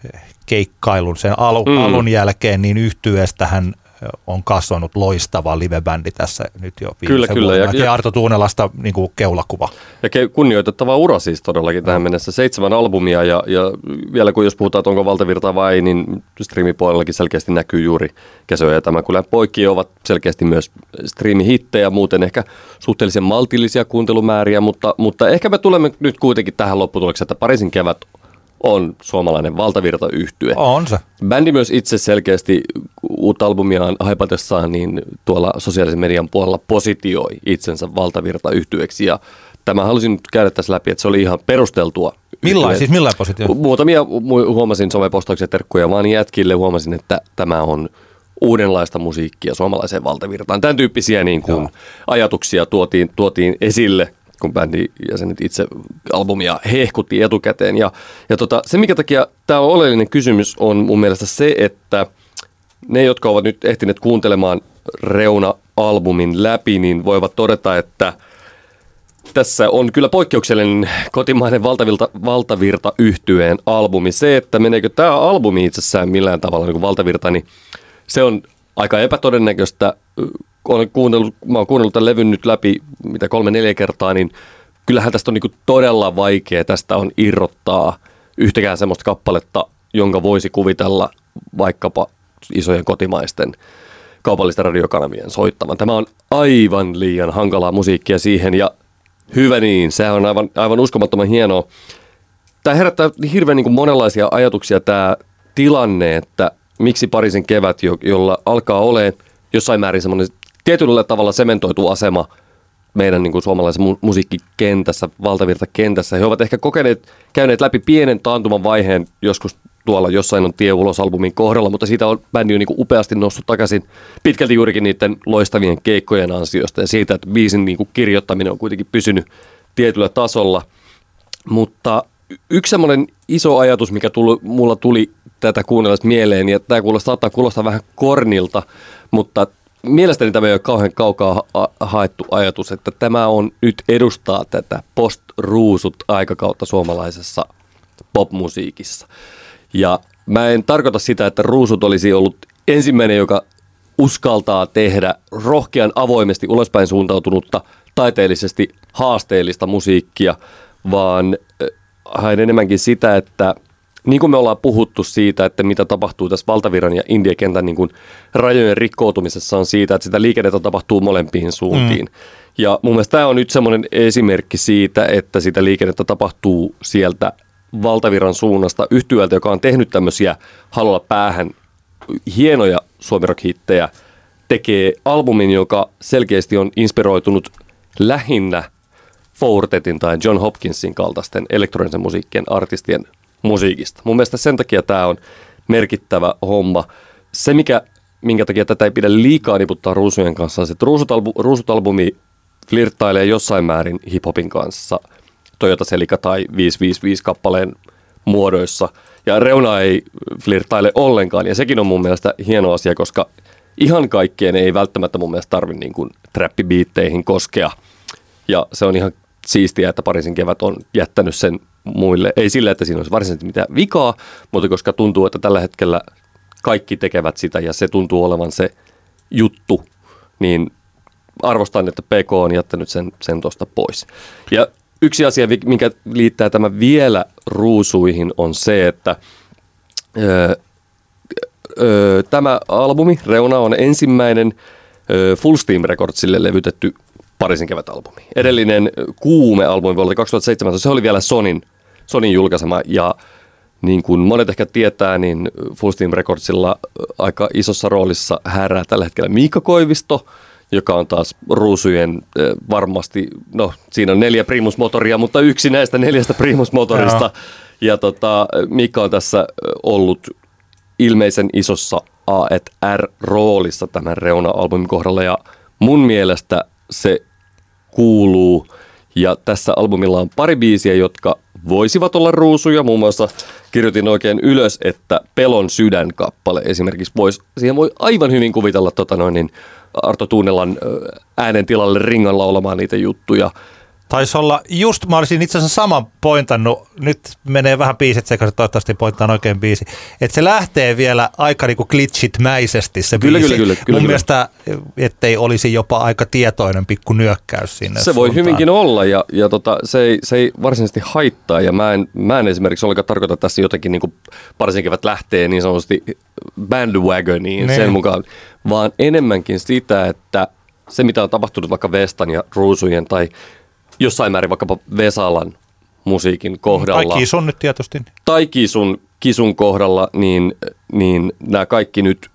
keikkailun sen al- mm. alun jälkeen, niin yhtyeestä on kasvanut loistava livebändi tässä nyt jo Kyllä, kyllä. Ja, ja Arto Tuunelasta niin kuin keulakuva. Ja kunnioitettava ura siis todellakin tähän mennessä. Seitsemän albumia ja, ja vielä kun jos puhutaan, että onko valtavirta vai ei, niin striimipuolellakin selkeästi näkyy juuri Kesoja ja tämä kyllä poikki ovat selkeästi myös striimihittejä, muuten ehkä suhteellisen maltillisia kuuntelumääriä, mutta, mutta ehkä me tulemme nyt kuitenkin tähän lopputulokseen, että Pariisin kevät on suomalainen valtavirta yhtye. On se. Bändi myös itse selkeästi uutta albumiaan haipatessaan niin tuolla sosiaalisen median puolella positioi itsensä valtavirta yhtyeksi ja tämä halusin nyt käydä tässä läpi, että se oli ihan perusteltua. Millain, siis millain positio? Muutamia huomasin somepostauksia terkkuja vaan jätkille, huomasin, että tämä on uudenlaista musiikkia suomalaiseen valtavirtaan. Tämän tyyppisiä niin kuin ajatuksia tuotiin, tuotiin esille kun bändin jäsenet itse albumia hehkutti etukäteen. Ja, ja tota, se, mikä takia tämä on oleellinen kysymys, on mun mielestä se, että ne, jotka ovat nyt ehtineet kuuntelemaan Reuna-albumin läpi, niin voivat todeta, että tässä on kyllä poikkeuksellinen kotimainen valtavirta, valtavirta yhtyeen albumi. Se, että meneekö tämä albumi itsessään millään tavalla niin valtavirta, niin se on aika epätodennäköistä olen kuunnellut, mä oon kuunnellut tämän levyn nyt läpi mitä kolme neljä kertaa, niin kyllähän tästä on niin todella vaikea tästä on irrottaa yhtäkään semmoista kappaletta, jonka voisi kuvitella vaikkapa isojen kotimaisten kaupallisten radiokanavien soittavan. Tämä on aivan liian hankalaa musiikkia siihen ja hyvä niin, se on aivan, aivan uskomattoman hienoa. Tämä herättää hirveän niin kuin monenlaisia ajatuksia tämä tilanne, että miksi Pariisin kevät, jolla alkaa olemaan jossain määrin semmoinen tietyllä tavalla sementoitu asema meidän niin kuin suomalaisen mu- musiikkikentässä, valtavirtakentässä. He ovat ehkä kokeneet, käyneet läpi pienen taantuman vaiheen joskus tuolla jossain on tie ulos albumin kohdalla, mutta siitä on bändi on niin upeasti noussut takaisin pitkälti juurikin niiden loistavien keikkojen ansiosta ja siitä, että biisin niin kirjoittaminen on kuitenkin pysynyt tietyllä tasolla. Mutta yksi semmoinen iso ajatus, mikä tuli, mulla tuli tätä kuunnellessa mieleen, ja tämä kuulostaa, saattaa kuulostaa vähän kornilta, mutta mielestäni tämä ei ole kauhean kaukaa haettu ajatus, että tämä on nyt edustaa tätä post-ruusut aikakautta suomalaisessa popmusiikissa. Ja mä en tarkoita sitä, että ruusut olisi ollut ensimmäinen, joka uskaltaa tehdä rohkean avoimesti ulospäin suuntautunutta, taiteellisesti haasteellista musiikkia, vaan haen enemmänkin sitä, että – niin kuin me ollaan puhuttu siitä, että mitä tapahtuu tässä valtaviran ja indiakentän niin rajojen rikkoutumisessa on siitä, että sitä liikennettä tapahtuu molempiin suuntiin. Mm. Ja mun mielestä tämä on nyt semmoinen esimerkki siitä, että sitä liikennettä tapahtuu sieltä valtaviran suunnasta yhtyöltä, joka on tehnyt tämmöisiä halulla päähän hienoja suomirock-hittejä, tekee albumin, joka selkeästi on inspiroitunut lähinnä Fortetin tai John Hopkinsin kaltaisten elektronisen musiikkien artistien musiikista. Mun mielestä sen takia tämä on merkittävä homma. Se, mikä, minkä takia tätä ei pidä liikaa niputtaa ruusujen kanssa, on se, että ruusut-albu, ruusut-albumi flirttailee jossain määrin hiphopin kanssa Toyota Celica tai 555 kappaleen muodoissa. Ja Reuna ei flirttaile ollenkaan, ja sekin on mun mielestä hieno asia, koska ihan kaikkeen ei välttämättä mun mielestä tarvi niin kuin trappibiitteihin koskea. Ja se on ihan siistiä, että Pariisin kevät on jättänyt sen muille. Ei sillä, että siinä olisi varsinaisesti mitään vikaa, mutta koska tuntuu, että tällä hetkellä kaikki tekevät sitä ja se tuntuu olevan se juttu, niin arvostan, että PK on jättänyt sen, sen tuosta pois. Ja yksi asia, mikä liittää tämä vielä ruusuihin, on se, että öö, öö, tämä albumi, Reuna, on ensimmäinen öö, Full Steam Recordsille levytetty Pariisin kevät-albumi. Edellinen Kuume-albumi vuodelta 2017, se oli vielä Sonin, Sonin julkaisema ja niin kuin monet ehkä tietää, niin Full Steam Recordsilla aika isossa roolissa härää tällä hetkellä Miikka Koivisto, joka on taas ruusujen varmasti, no siinä on neljä primusmotoria, mutta yksi näistä neljästä primusmotorista. Ja tota, Miikka on tässä ollut ilmeisen isossa A R-roolissa tämän Reuna-albumin kohdalla ja mun mielestä se kuuluu. Ja tässä albumilla on pari biisiä, jotka voisivat olla ruusuja. Muun muassa kirjoitin oikein ylös, että Pelon sydänkappale esimerkiksi voisi, siihen voi aivan hyvin kuvitella tota noin, niin Arto Tuunelan äänen tilalle ringalla olemaan niitä juttuja. Taisi olla just, mä olisin itse asiassa saman pointannut, nyt menee vähän biisit sekaisin, toivottavasti pointaan oikein biisi, että se lähtee vielä aika niinku glitchit-mäisesti se kyllä, biisi. Kyllä, kyllä, kyllä, Mun kyllä. mielestä, ettei olisi jopa aika tietoinen pikku nyökkäys sinne Se voi suuntaan. hyvinkin olla ja, ja tota, se, ei, se ei varsinaisesti haittaa ja mä en, mä en esimerkiksi ollenkaan tarkoita tässä jotenkin niin kuin parisen kevät lähtee niin sanotusti bandwagoniin Niin. sen mukaan, vaan enemmänkin sitä, että se mitä on tapahtunut vaikka Vestan ja Ruusujen tai jossain määrin vaikkapa Vesalan musiikin kohdalla. Kaikki sun nyt tietysti. tai kisun, kisun kohdalla, niin, niin nämä kaikki nyt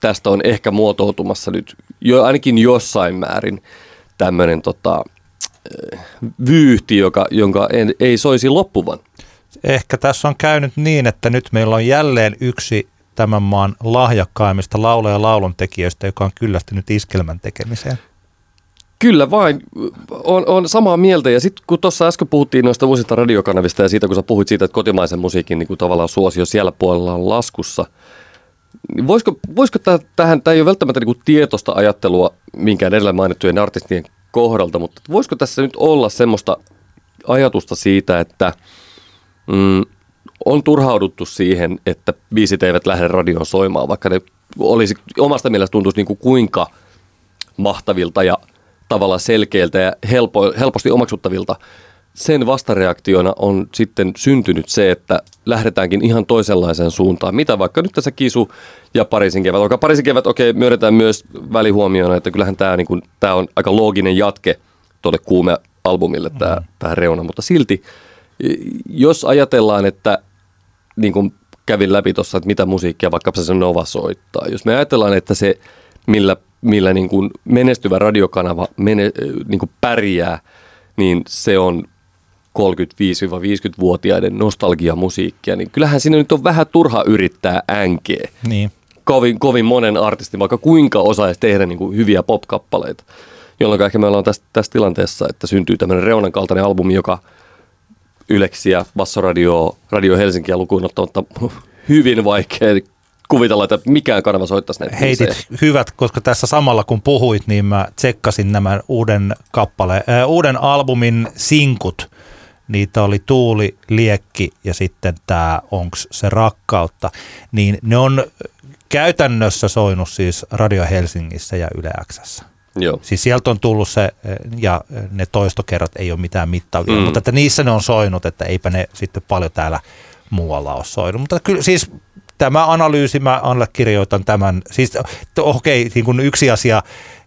tästä on ehkä muotoutumassa nyt jo ainakin jossain määrin tämmöinen tota, eh, vyyhti, joka, jonka en, ei soisi loppuvan. Ehkä tässä on käynyt niin, että nyt meillä on jälleen yksi tämän maan lahjakkaimmista laula- ja lauluntekijöistä, joka on kyllästynyt iskelmän tekemiseen. Kyllä vain, on, on samaa mieltä. Ja sitten kun tuossa äsken puhuttiin noista uusista radiokanavista ja siitä, kun sä puhuit siitä, että kotimaisen musiikin niin kuin tavallaan suosio siellä puolella on laskussa, niin voisiko, voisiko tää, tähän, tämä ei ole välttämättä niin kuin tietoista ajattelua minkään edellä mainittujen artistien kohdalta, mutta voisiko tässä nyt olla semmoista ajatusta siitä, että mm, on turhauduttu siihen, että biisit eivät lähde radioon soimaan, vaikka ne olisi omasta mielestä tuntuisi niin kuin kuinka mahtavilta ja tavallaan selkeiltä ja helpo, helposti omaksuttavilta. Sen vastareaktiona on sitten syntynyt se, että lähdetäänkin ihan toisenlaiseen suuntaan. Mitä vaikka nyt tässä Kisu ja Pariisin kevät. Vaikka Pariisin kevät, okei, myönnetään myös välihuomiona, että kyllähän tämä, niin kuin, tämä on aika looginen jatke tuolle kuume-albumille, tämä, tämä reuna. Mutta silti, jos ajatellaan, että niin kuin kävin läpi tuossa, että mitä musiikkia vaikka se Nova soittaa. Jos me ajatellaan, että se, millä, millä niin kuin menestyvä radiokanava mene, niin kuin pärjää, niin se on 35-50-vuotiaiden nostalgiamusiikkia, niin kyllähän siinä nyt on vähän turha yrittää änkeä. Niin. Kovin, kovin monen artistin, vaikka kuinka osaisi tehdä niin kuin hyviä pop-kappaleita. Jolloin ehkä me ollaan tässä, tässä tilanteessa, että syntyy tämmöinen Reunan kaltainen albumi, joka Yleksiä, Bassoradio, Radio Helsinkiä lukuun ottamatta hyvin vaikea kuvitella, että mikään kanava soittaisi näitä Heitit biisejä. hyvät, koska tässä samalla kun puhuit, niin mä tsekkasin nämä uuden kappale, äh, uuden albumin sinkut. Niitä oli Tuuli, Liekki ja sitten tämä Onks se rakkautta. Niin ne on käytännössä soinut siis Radio Helsingissä ja Yle Xssä. Joo. Siis sieltä on tullut se, ja ne toistokerrat ei ole mitään mittavia, Mm. mutta että niissä ne on soinut, että eipä ne sitten paljon täällä muualla ole soinut. Mutta kyllä siis tämä analyysi, mä allekirjoitan tämän. Siis okei, niin kuin yksi asia,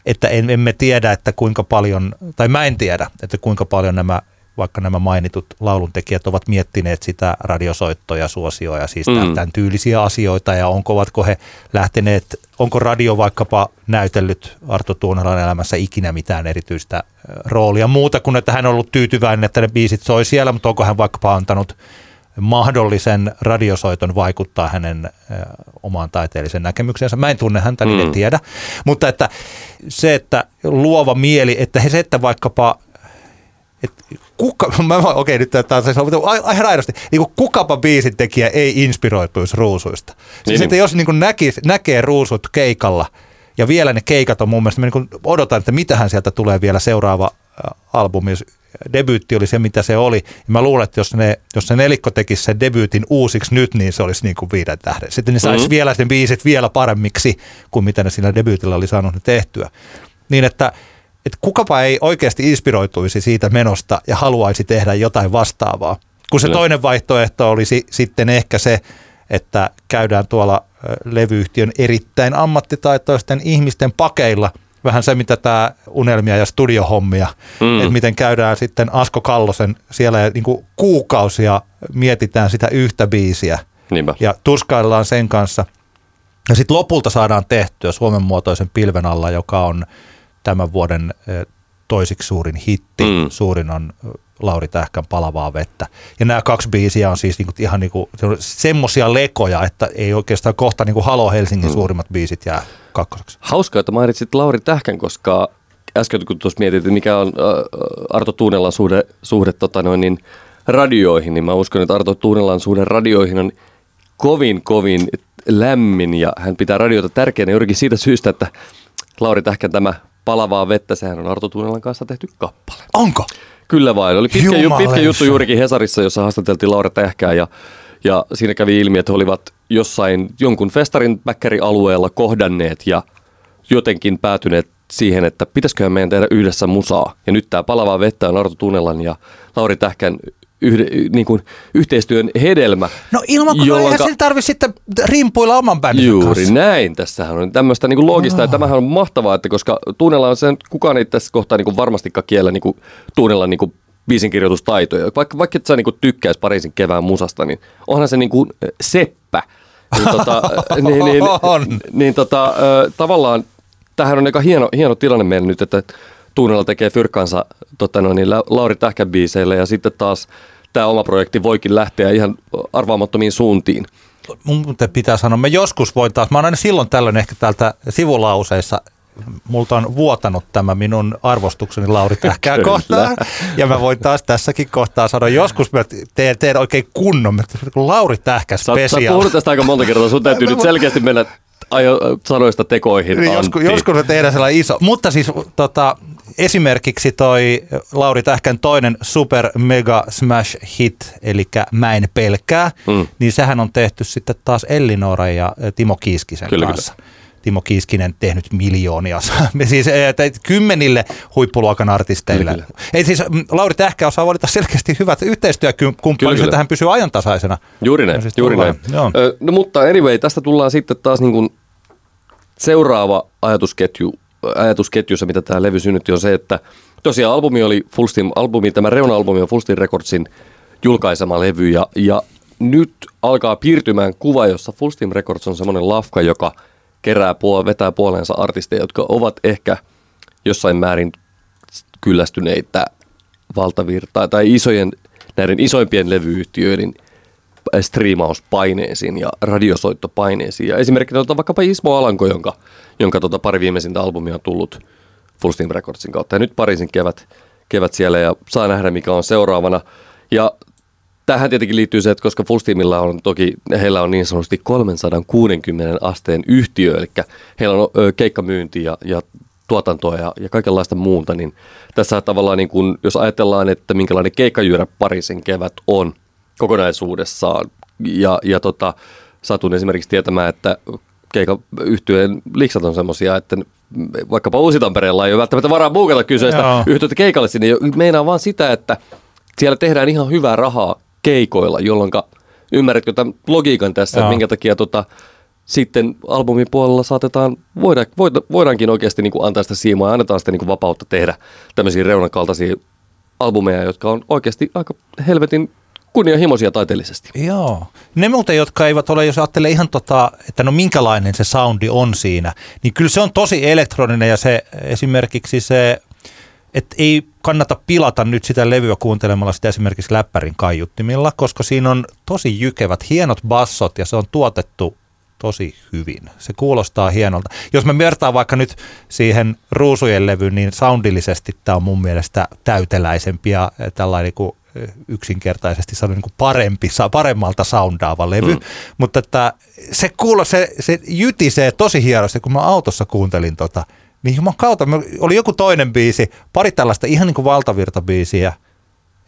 että en, emme tiedä, että kuinka paljon, tai mä en tiedä, että kuinka paljon nämä vaikka nämä mainitut lauluntekijät ovat miettineet sitä radiosoittoja, suosioja, siis Mm. tämän tyylisiä asioita ja onko, ovatko he lähteneet, onko radio vaikkapa näytellyt Arto Tuunalan elämässä ikinä mitään erityistä roolia muuta kuin, että hän on ollut tyytyväinen, että ne biisit soi siellä, mutta onko hän vaikkapa antanut mahdollisen radiosoiton vaikuttaa hänen omaan taiteellisen näkemyksensä. Mä en tunne häntä, niin en Mm. tiedä. Mutta että se, että luova mieli, että he se, että vaikkapa et kuka, mä, okei nyt tämä on ai- ihan aidosti, niin kuin kukapa biisin tekijä ei inspiroituisi ruusuista. Siis Niin. että jos niin kuin näkis, näkee ruusut keikalla, ja vielä ne keikat on mun mielestä, mä niin odotan, että mitähän sieltä tulee vielä seuraava äh, albumi. Debyytti oli se, mitä se oli. Ja mä luulen, että jos, ne, jos se nelikko tekisi sen debyytin uusiksi nyt, niin se olisi niin kuin viiden tähden. Sitten ne saisi Mhm. vielä sen biisit vielä paremmiksi kuin mitä ne sillä debyytillä oli saanut ne tehtyä. Niin että että kukapa ei oikeasti inspiroituisi siitä menosta ja haluaisi tehdä jotain vastaavaa. Kun se toinen vaihtoehto olisi sitten ehkä se, että käydään tuolla levyyhtiön erittäin ammattitaitoisten ihmisten pakeilla, vähän se, mitä tämä unelmia ja studiohommia, Mm. että miten käydään sitten Asko Kallosen siellä ja niin kuin kuukausia mietitään sitä yhtä biisiä Niinpä. ja tuskaillaan sen kanssa. Ja sitten lopulta saadaan tehtyä Suomen muotoisen pilven alla, joka on tämän vuoden toisiksi suurin hitti. Mm. Suurin on Lauri Tähkän Palavaa vettä. Ja nämä kaksi biisiä on siis niinku ihan niinku, semmoisia lekoja, että ei oikeastaan kohta niinku Halo Helsingin mm. suurimmat biisit jää kakkoseksi. Hauskaa, että mainitsit Lauri Tähkän, koska äsken kun tuossa mietit, että mikä on Arto Tuunelan suhde, suhde tota noin, niin radioihin, niin mä uskon, että Arto Tuunelan suhde radioihin on kovin, kovin lämmin ja hän pitää radiota tärkeänä juurikin siitä syystä, että Lauri Tähkän tämä Palavaa vettä, sehän on Arto Tuunelan kanssa tehty kappale. Onko? Kyllä vain. Oli pitkä, ju, pitkä juttu juurikin Hesarissa, jossa haastateltiin Laura Tähkää ja, ja siinä kävi ilmi, että he olivat jossain jonkun festarin alueella kohdanneet ja jotenkin päätyneet siihen, että pitäisiköhän meidän tehdä yhdessä musaa. Ja nyt tämä Palavaa vettä on Arto Tunelan ja Lauri Tähkän yhde, niin kuin yhteistyön hedelmä. No ilman, kun jolloinka- eihän tarvitse sitten rimpuilla oman bändin Juuri kanssa. näin. Tässähän on tämmöistä niin loogista ja tämähän on mahtavaa, että koska Tuunella on sen, kukaan ei tässä kohtaa niin kuin varmastikaan kiellä niin kuin Tuunella niin kuin biisinkirjoitustaitoja. Vaikka, vaikka et sä niin kuin tykkäisi Pariisin kevään musasta, niin onhan se niin kuin seppä. Niin, tota, niin, niin, On. niin tota, tavallaan tämähän on aika hieno, hieno tilanne meillä nyt, että Tuunella tekee fyrkkansa tota noin, niin La- Lauri Tähkän biiseille ja sitten taas tämä oma projekti voikin lähteä ihan arvaamattomiin suuntiin. mun pitää sanoa, me joskus voin taas, mä oon aina silloin tällöin ehkä täältä sivulauseissa, multa on vuotanut tämä minun arvostukseni Lauri Tähkää kohtaan. Ja mä voin taas tässäkin kohtaa sanoa, joskus mä teen, teen oikein kunnon, mä teen Lauri Tähkä Sä, oot- sä puhunut tästä aika monta kertaa. Sun täytyy nyt selkeästi mennä ajo, sanoista tekoihin, Niin, joskus, joskus me tehdään sellainen iso. Mutta siis tota, esimerkiksi toi Lauri Tähkän toinen super mega smash hit, eli Mä en pelkää, Mm. niin sehän on tehty sitten taas Ellinora ja Timo Kiiskisen Kyllä, kanssa. Timo Kiiskinen tehnyt miljoonia, siis kymmenille huippuluokan artisteille. Kyllä, Ei siis mm, Lauri Tähkä osaa valita selkeästi hyvät yhteistyökumppanit, että hän pysyy ajantasaisena. Juuri näin, No siis juuri tullaan. näin. Joo. Ö, no mutta anyway, tästä tullaan sitten taas niin kuin seuraava ajatusketju, ajatusketjussa, mitä tämä levy synnytti, on se, että tosiaan albumi oli Full Steam, albumi, tämä reuna-albumi on Full Steam Recordsin julkaisema levy ja, ja nyt alkaa piirtymään kuva, jossa Full Steam Records on semmoinen lafka, joka kerää puol- vetää puoleensa artisteja, jotka ovat ehkä jossain määrin kyllästyneitä valtavirtaa tai isojen, näiden isoimpien levyyhtiöiden striimauspaineisiin ja radiosoittopaineisiin. Ja esimerkkinä otetaan vaikkapa Ismo Alanko, jonka, jonka tota pari viimeisintä albumia on tullut Full Steam Recordsin kautta. Ja nyt Pariisin kevät, kevät siellä ja saa nähdä, mikä on seuraavana. Ja tähän tietenkin liittyy se, että koska Full Steamilla on toki, heillä on niin sanotusti 360 asteen yhtiö, eli heillä on keikkamyynti ja, ja tuotantoa ja, ja kaikenlaista muuta, niin tässä tavallaan niin kun, jos ajatellaan, että minkälainen keikkajyörä Pariisin kevät on kokonaisuudessaan ja, ja tota, satun esimerkiksi tietämään, että keikayhtyeen liksat on semmoisia, että vaikkapa Uusi-Tampereella ei ole välttämättä varaa buukata kyseistä Joo. yhtiötä keikalle sinne. Meinaa vaan sitä, että siellä tehdään ihan hyvää rahaa keikoilla, jolloin ymmärrätkö tämän logiikan tässä, että minkä takia tota, sitten albumin puolella saatetaan, voida, voida, voidaankin oikeasti niin kuin antaa sitä siimaa ja annetaan sitä niin kuin vapautta tehdä tämmöisiä reunan kaltaisia albumeja, jotka on oikeasti aika helvetin kunnianhimoisia taiteellisesti. Joo. Ne muuten, jotka eivät ole, jos ajattelee ihan tota, että no minkälainen se soundi on siinä, niin kyllä se on tosi elektroninen ja se esimerkiksi se, että ei kannata pilata nyt sitä levyä kuuntelemalla sitä esimerkiksi läppärin kaiuttimilla, koska siinä on tosi jykevät, hienot bassot ja se on tuotettu tosi hyvin. Se kuulostaa hienolta. Jos mä vertaan vaikka nyt siihen ruusujen levyyn, niin soundillisesti tämä on mun mielestä täyteläisempi ja tällainen kuin yksinkertaisesti sanoen niin kuin parempi, paremmalta soundaava levy, mm. mutta että se kuulo, se, se jytisee tosi hienosti, kun mä autossa kuuntelin tota, niin juman kautta, oli joku toinen biisi, pari tällaista ihan niin kuin valtavirtabiisiä,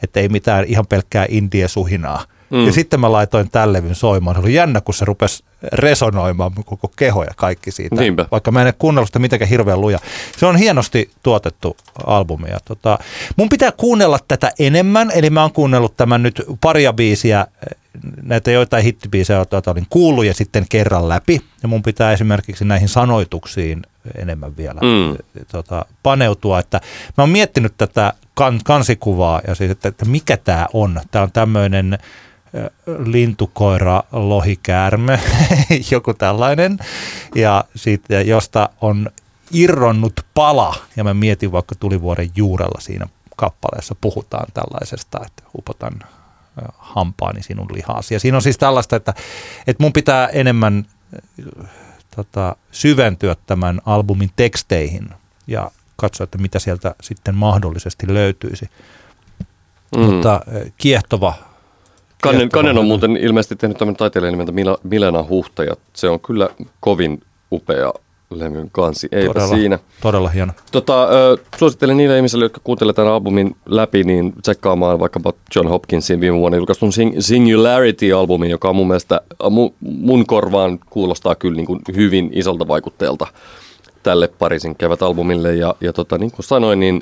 että ei mitään ihan pelkkää indie-suhinaa. Mm. Ja sitten mä laitoin tämän levyn soimaan. Se oli jännä, kun se rupesi resonoimaan koko keho ja kaikki siitä. Niinpä. Vaikka mä en kuunnellut sitä mitenkään hirveän luja. Se on hienosti tuotettu albumi. Ja tota, mun pitää kuunnella tätä enemmän, eli mä oon kuunnellut tämän nyt paria biisiä, näitä joitain hittibiisejä, joita olin kuullut ja sitten kerran läpi. Ja mun pitää esimerkiksi näihin sanoituksiin enemmän vielä mm. tota, paneutua. Että mä oon miettinyt tätä kan, kansikuvaa ja siis, että, että mikä tämä on. Tämä on tämmöinen lintukoira, lohikäärme, joku tällainen, ja siitä, josta on irronnut pala, ja mä mietin vaikka tulivuoren juurella siinä kappaleessa puhutaan tällaisesta, että upotan hampaani sinun lihaasi. Ja siinä on siis tällaista, että, että mun pitää enemmän tota, syventyä tämän albumin teksteihin ja katsoa, että mitä sieltä sitten mahdollisesti löytyisi. Mm. Mutta kiehtova Kannen, Kannen on muuten ilmeisesti tehnyt tämmöinen taiteilija nimeltä Milena Huhta ja se on kyllä kovin upea levyn kansi. Eipä todella, siinä. Todella hieno. Tota, suosittelen niille ihmisille, jotka kuuntelevat tämän albumin läpi, niin tsekkaamaan vaikkapa John Hopkinsin viime vuonna julkaistun Sing- Singularity-albumin, joka on mun mielestä mu, mun korvaan kuulostaa kyllä niin kuin hyvin isolta vaikutteelta tälle Pariisin kevät-albumille. Ja, ja tota, niin kuin sanoin, niin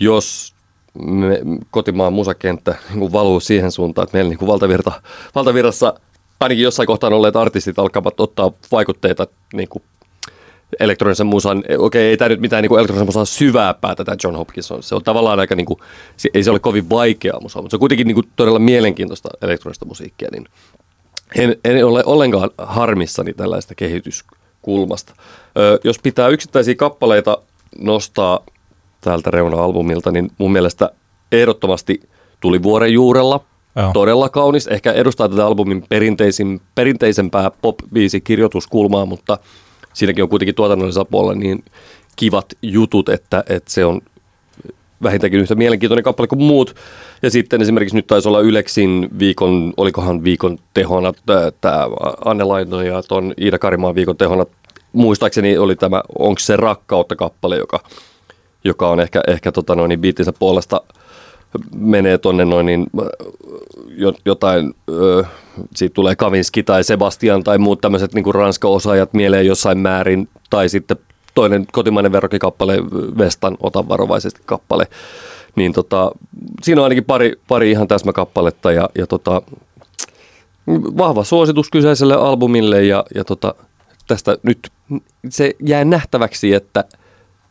jos me, kotimaan musakenttä niin valuu siihen suuntaan, että meillä niin kuin valtavirta, valtavirrassa ainakin jossain kohtaan olleet artistit alkavat ottaa vaikutteita niin kuin elektronisen musan, okei, ei tämä nyt mitään niin elektronisen musan syvää päätä tämä John Hopkins on. Se on tavallaan aika, niin kuin, ei se ole kovin vaikeaa musaa, mutta se on kuitenkin niin kuin, todella mielenkiintoista elektronista musiikkia, niin en, en ole ollenkaan harmissani tällaista kehityskulmasta. Ö, jos pitää yksittäisiä kappaleita nostaa täältä reuna-albumilta, niin mun mielestä ehdottomasti tuli vuoren juurella. Joo. Todella kaunis. Ehkä edustaa tätä albumin perinteisin, perinteisempää pop-biisi kirjoituskulmaa, mutta siinäkin on kuitenkin tuotannollisella puolella niin kivat jutut, että, että se on vähintäänkin yhtä mielenkiintoinen kappale kuin muut. Ja sitten esimerkiksi nyt taisi olla Yleksin viikon, olikohan viikon tehona tämä Anne Laino ja ton Iida Karimaan viikon tehona. Muistaakseni oli tämä Onko se rakkautta kappale, joka joka on ehkä, ehkä tota noin, niin biittinsä puolesta menee tonne noin niin, jotain, ö, siitä tulee Kavinski tai Sebastian tai muut tämmöiset niin ranska-osaajat mieleen jossain määrin, tai sitten toinen kotimainen verrokkikappale, Vestan Ota varovaisesti kappale, niin tota, siinä on ainakin pari, pari ihan täsmäkappaletta ja, ja tota, vahva suositus kyseiselle albumille ja, ja tota, tästä nyt se jää nähtäväksi, että –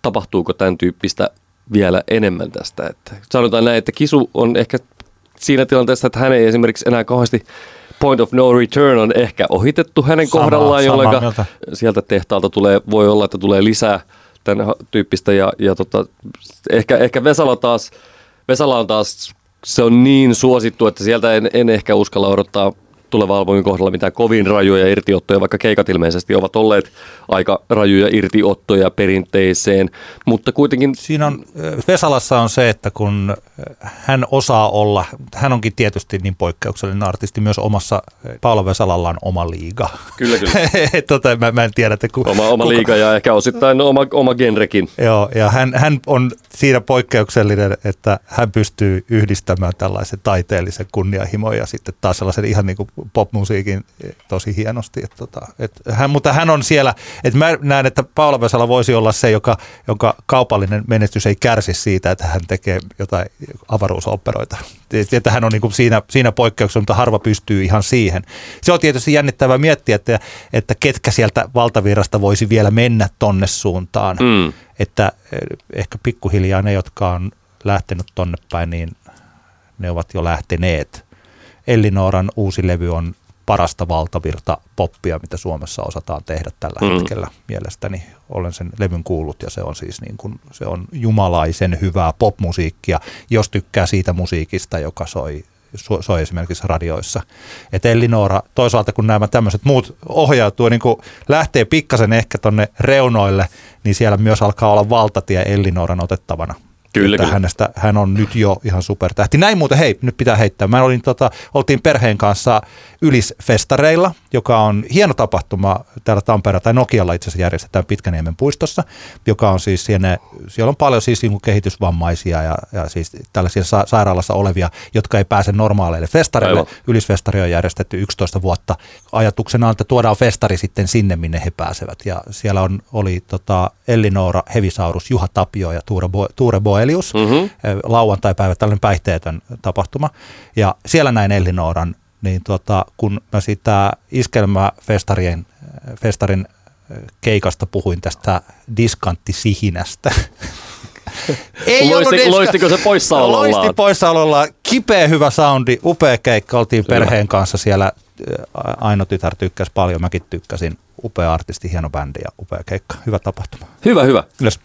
tapahtuuko tämän tyyppistä vielä enemmän tästä. Että sanotaan näin, että Kisu on ehkä siinä tilanteessa, että hän ei esimerkiksi enää kauheasti point of no return on ehkä ohitettu hänen sama, kohdallaan, jolloin sieltä tehtaalta tulee, voi olla, että tulee lisää tämän tyyppistä ja, ja tota, ehkä, ehkä Vesala taas, Vesala on taas, se on niin suosittu, että sieltä en, en ehkä uskalla odottaa tulevan albumin kohdalla mitään kovin rajuja irtiottoja, vaikka keikat ilmeisesti ovat olleet aika rajuja irtiottoja perinteiseen, mutta kuitenkin... Siinä on, Vesalassa on se, että kun hän osaa olla, hän onkin tietysti niin poikkeuksellinen artisti myös omassa, Paolo Vesalalla on oma liiga. Kyllä, kyllä. tota, mä, mä en tiedä, että ku, oma, oma kuka... liiga ja ehkä osittain oma, oma genrekin. Joo, ja hän, hän on siinä poikkeuksellinen, että hän pystyy yhdistämään tällaisen taiteellisen kunnianhimon ja sitten taas sellaisen ihan niin kuin popmusiikin tosi hienosti. Että tota, et hän, mutta hän on siellä, että mä näen, että Paula Vesala voisi olla se, joka, jonka kaupallinen menestys ei kärsi siitä, että hän tekee jotain avaruusoperoita. Että hän on niin kuin siinä, siinä poikkeuksessa, mutta harva pystyy ihan siihen. Se on tietysti jännittävää miettiä, että, että ketkä sieltä valtavirrasta voisi vielä mennä tonne suuntaan. Mm. Että eh, ehkä pikkuhiljaa ne, jotka on lähtenyt tonne päin, niin ne ovat jo lähteneet. Ellinooran uusi levy on parasta valtavirta poppia, mitä Suomessa osataan tehdä tällä mm. hetkellä. Mielestäni olen sen levyn kuullut ja se on siis niin kuin, se on jumalaisen hyvää popmusiikkia, jos tykkää siitä musiikista, joka soi soi esimerkiksi radioissa. Että Ellinora, toisaalta kun nämä tämmöiset muut ohjautuu, niin kun lähtee pikkasen ehkä tonne reunoille, niin siellä myös alkaa olla valtatie Ellinoran otettavana. Kyllä, että kyllä. Hänestä, hän on nyt jo ihan supertähti. Näin muuten, hei, nyt pitää heittää. Mä olin, tota, oltiin perheen kanssa Ylisfestareilla, joka on hieno tapahtuma täällä Tampereella, tai Nokialla itse asiassa järjestetään Pitkäniemen puistossa, joka on siis siinä, siellä on paljon siis niin kehitysvammaisia ja, ja siis tällaisia sa- sairaalassa olevia, jotka ei pääse normaaleille festareille. Aivan. Ylisfestari on järjestetty 11 vuotta. Ajatuksena on, että tuodaan festari sitten sinne, minne he pääsevät. Ja siellä on, oli tota Ellinora Hevisaurus, Juha Tapio ja Tuure, Bo, Tuure Boelius. Mhm. Lauantai-päivä, tällainen päihteetön tapahtuma. Ja siellä näin Ellinoran, niin tota, kun mä sitä iskelmäfestarien festarin keikasta puhuin tästä diskantisihinästä. Ei ollut Loisti, diska- loistiko se poissaolollaan? Loisti poissaolollaan. Kipeä hyvä soundi, upea keikka. Oltiin perheen kanssa siellä. Aino tytär tykkäsi paljon, mäkin tykkäsin. Upea artisti, hieno bändi ja upea keikka. Hyvä tapahtuma. Hyvä, hyvä. Ylös.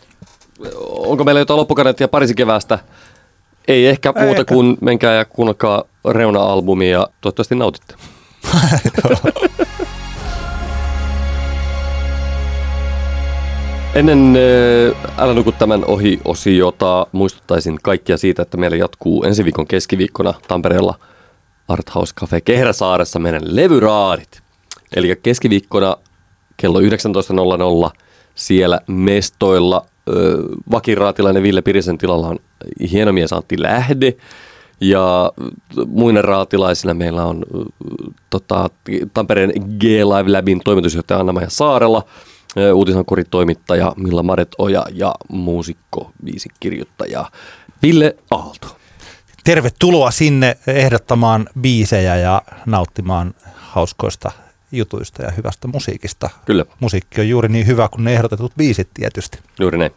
Onko meillä jotain loppukaneettia Pariisin keväästä? Ei ehkä Ei muuta ehkä. kuin menkää ja kuunnelkaa Reuna-albumia ja toivottavasti nautitte. Ennen äh, Älä nuku tämän ohi osiota muistuttaisin kaikkia siitä, että meillä jatkuu ensi viikon keskiviikkona Tampereella Arthouse Cafe Kehräsaaressa meidän levyraadit. Eli keskiviikkona kello 19.00 siellä mestoilla vakiraatilainen Ville Pirisen tilalla on hieno mies Antti Lähde. Ja muina raatilaisina meillä on tota, Tampereen G-Live Labin toimitusjohtaja Anna-Maja Saarella, uutisankuritoimittaja Milla Maret-Oja ja muusikko, viisikirjoittaja Ville Aalto. Tervetuloa sinne ehdottamaan biisejä ja nauttimaan hauskoista jutuista ja hyvästä musiikista. Kyllä, Musiikki on juuri niin hyvä kuin ne ehdotetut biisit tietysti. juuri näin.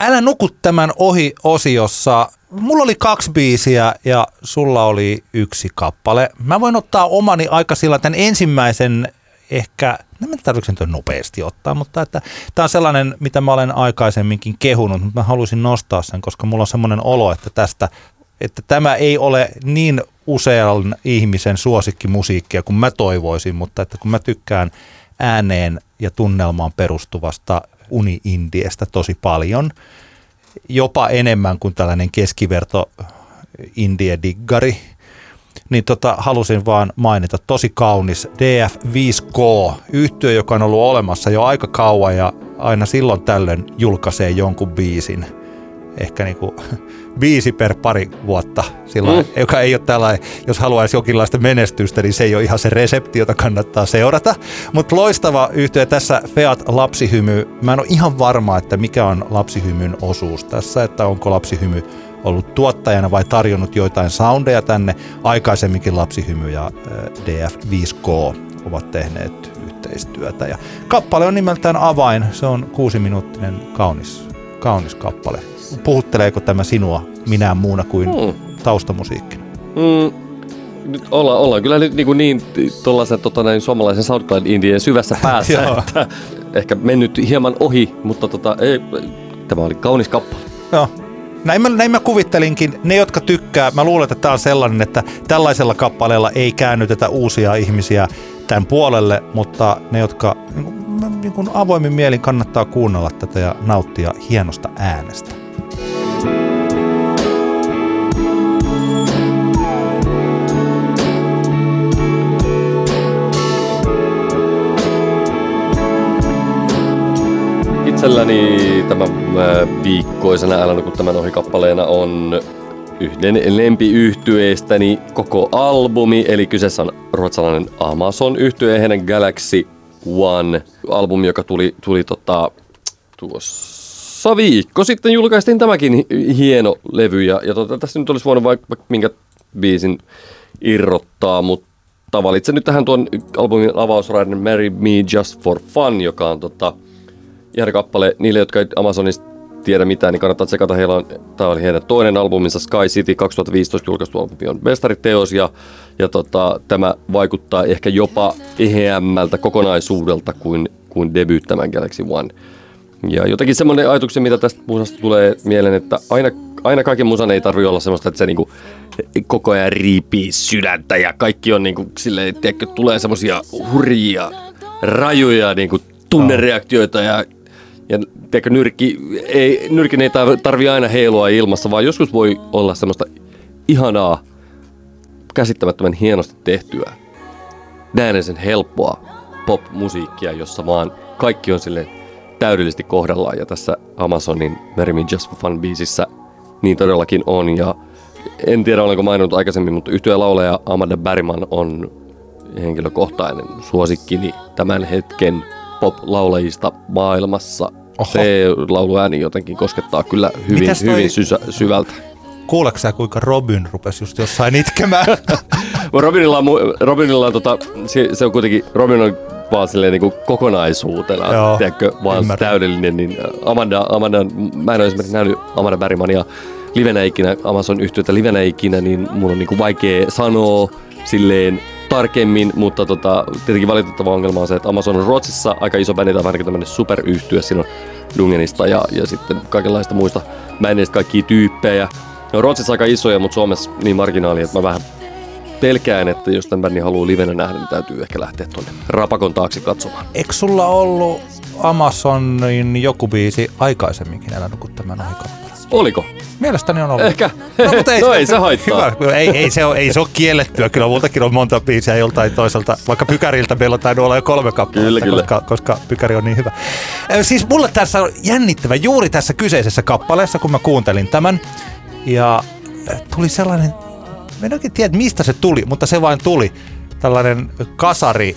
Älä nuku tämän ohi osiossa. Mulla oli kaksi biisiä ja sulla oli yksi kappale. Mä voin ottaa omani aika sillä tämän ensimmäisen ehkä, en mä tarvitse nyt nopeasti ottaa, mutta että tämä on sellainen, mitä mä olen aikaisemminkin kehunut, mutta mä halusin nostaa sen, koska mulla on semmoinen olo, että tästä, että tämä ei ole niin usean ihmisen suosikkimusiikkia kuin mä toivoisin, mutta että kun mä tykkään ääneen ja tunnelmaan perustuvasta uni-indiestä tosi paljon, jopa enemmän kuin tällainen keskiverto indie-diggari, niin tota, halusin vaan mainita tosi kaunis DF5K, yhtiö, joka on ollut olemassa jo aika kauan ja aina silloin tällöin julkaisee jonkun biisin. Ehkä niinku viisi per pari vuotta, sillä Mm. joka ei ole tällainen, jos haluaisi jonkinlaista menestystä, niin se ei ole ihan se resepti, jota kannattaa seurata. Mutta loistava yhtiö tässä Feat Lapsihymy. Mä en ole ihan varma, että mikä on Lapsihymyn osuus tässä, että onko Lapsihymy ollut tuottajana vai tarjonnut joitain soundeja tänne. Aikaisemminkin Lapsihymy ja äh, DF5K ovat tehneet yhteistyötä. Ja kappale on nimeltään Avain. Se on kuusiminuuttinen kaunis, kaunis kappale. Puhutteleeko tämä sinua minään muuna kuin Hmm. taustamusiikkina? Mm, nyt ollaan, ollaan kyllä nyt niin, niin tuollaisen tota, näin, suomalaisen SoundCloud-indien syvässä päässä, että ehkä mennyt hieman ohi, mutta tota, ei, tämä oli kaunis kappale. Joo. Näin mä, näin mä kuvittelinkin. Ne, jotka tykkää, mä luulen, että tämä on sellainen, että tällaisella kappaleella ei käännytetä uusia ihmisiä tämän puolelle, mutta ne, jotka niin kuin, niin kuin avoimin mielin kannattaa kuunnella tätä ja nauttia hienosta äänestä. Itselläni tämän äh, viikkoisena Älä nuku tämän ohi kappaleena on yhden lempiyhtyeestäni koko albumi, eli kyseessä on ruotsalainen Amazon yhtye heidän Galaxy One albumi, joka tuli, tuli tota, tuossa viikko sitten. Julkaistiin tämäkin hi- hieno levy ja, ja tota, tässä nyt olisi voinut vaikka, vaikka minkä biisin irrottaa, mutta valitsen nyt tähän tuon albumin avausraiden Marry Me Just For Fun, joka on tota, ihana kappale niille, jotka ei Amazonista tiedä mitään, niin kannattaa tsekata. Heillä on, tämä oli heidän toinen albuminsa Sky City 2015 julkaistu albumi on mestariteos ja, ja tota, tämä vaikuttaa ehkä jopa eheämmältä kokonaisuudelta kuin, kuin tämän Galaxy One. Ja jotenkin semmoinen ajatuksen, mitä tästä musasta tulee mieleen, että aina, aina kaiken musan ei tarvitse olla semmoista, että se niinku koko ajan riipii sydäntä ja kaikki on niinku silleen, tiedätkö, tulee semmoisia hurjia, rajuja niinku tunnereaktioita ja ja tiedätkö, nyrki, ei, nyrkin ei tarvi aina heilua ilmassa, vaan joskus voi olla semmoista ihanaa, käsittämättömän hienosti tehtyä, näennäisen helppoa pop-musiikkia, jossa vaan kaikki on sille täydellisesti kohdallaan. Ja tässä Amazonin Marry Me Just for Fun biisissä niin todellakin on. Ja en tiedä, olenko maininnut aikaisemmin, mutta yhtyeen laulaja Amanda Bergman on henkilökohtainen suosikkini tämän hetken pop-laulajista maailmassa. Oho. Se lauluääni jotenkin koskettaa kyllä hyvin, toi... hyvin sysä, syvältä. Kuuleeko sä, kuinka Robin rupesi just jossain itkemään? Robinilla on, Robinilla on tota, se, se, on kuitenkin, Robin on vaan silleen niin kuin kokonaisuutena, Joo, tiedätkö, vaan ymmärrän. täydellinen. Niin Amanda, Amanda, mä en ole esimerkiksi nähnyt Amanda Bergmania livenä ikinä, Amazon yhtiötä livenä ikinä, niin mun on niin kuin vaikea sanoa silleen tarkemmin, mutta tota, tietenkin valitettava ongelma on se, että Amazon on Ruotsissa aika iso bändi, tai ainakin tämmöinen superyhtyö, siinä on Dungenista ja, ja sitten kaikenlaista muista bändeistä kaikkia tyyppejä. Ne on Ruotsissa aika isoja, mutta Suomessa niin marginaali, että mä vähän pelkään, että jos tämän bändin haluaa livenä nähdä, niin täytyy ehkä lähteä tuonne Rapakon taakse katsomaan. Eikö sulla ollut Amazonin joku biisi aikaisemminkin elänyt kuin tämän ohi Oliko? Mielestäni on ollut. Ehkä. No, mutta ei, no ei se haittaa. Hyvä. Ei, ei, se ole, ei se ole kiellettyä. Kyllä multakin on monta biisiä joltain toiselta. Vaikka Pykäriltä meillä on tainnut olla jo kolme kappaletta, kyllä, kyllä. Koska, koska Pykäri on niin hyvä. Siis mulle tässä on jännittävä juuri tässä kyseisessä kappaleessa, kun mä kuuntelin tämän. Ja tuli sellainen en oikein tiedä, mistä se tuli, mutta se vain tuli. Tällainen kasari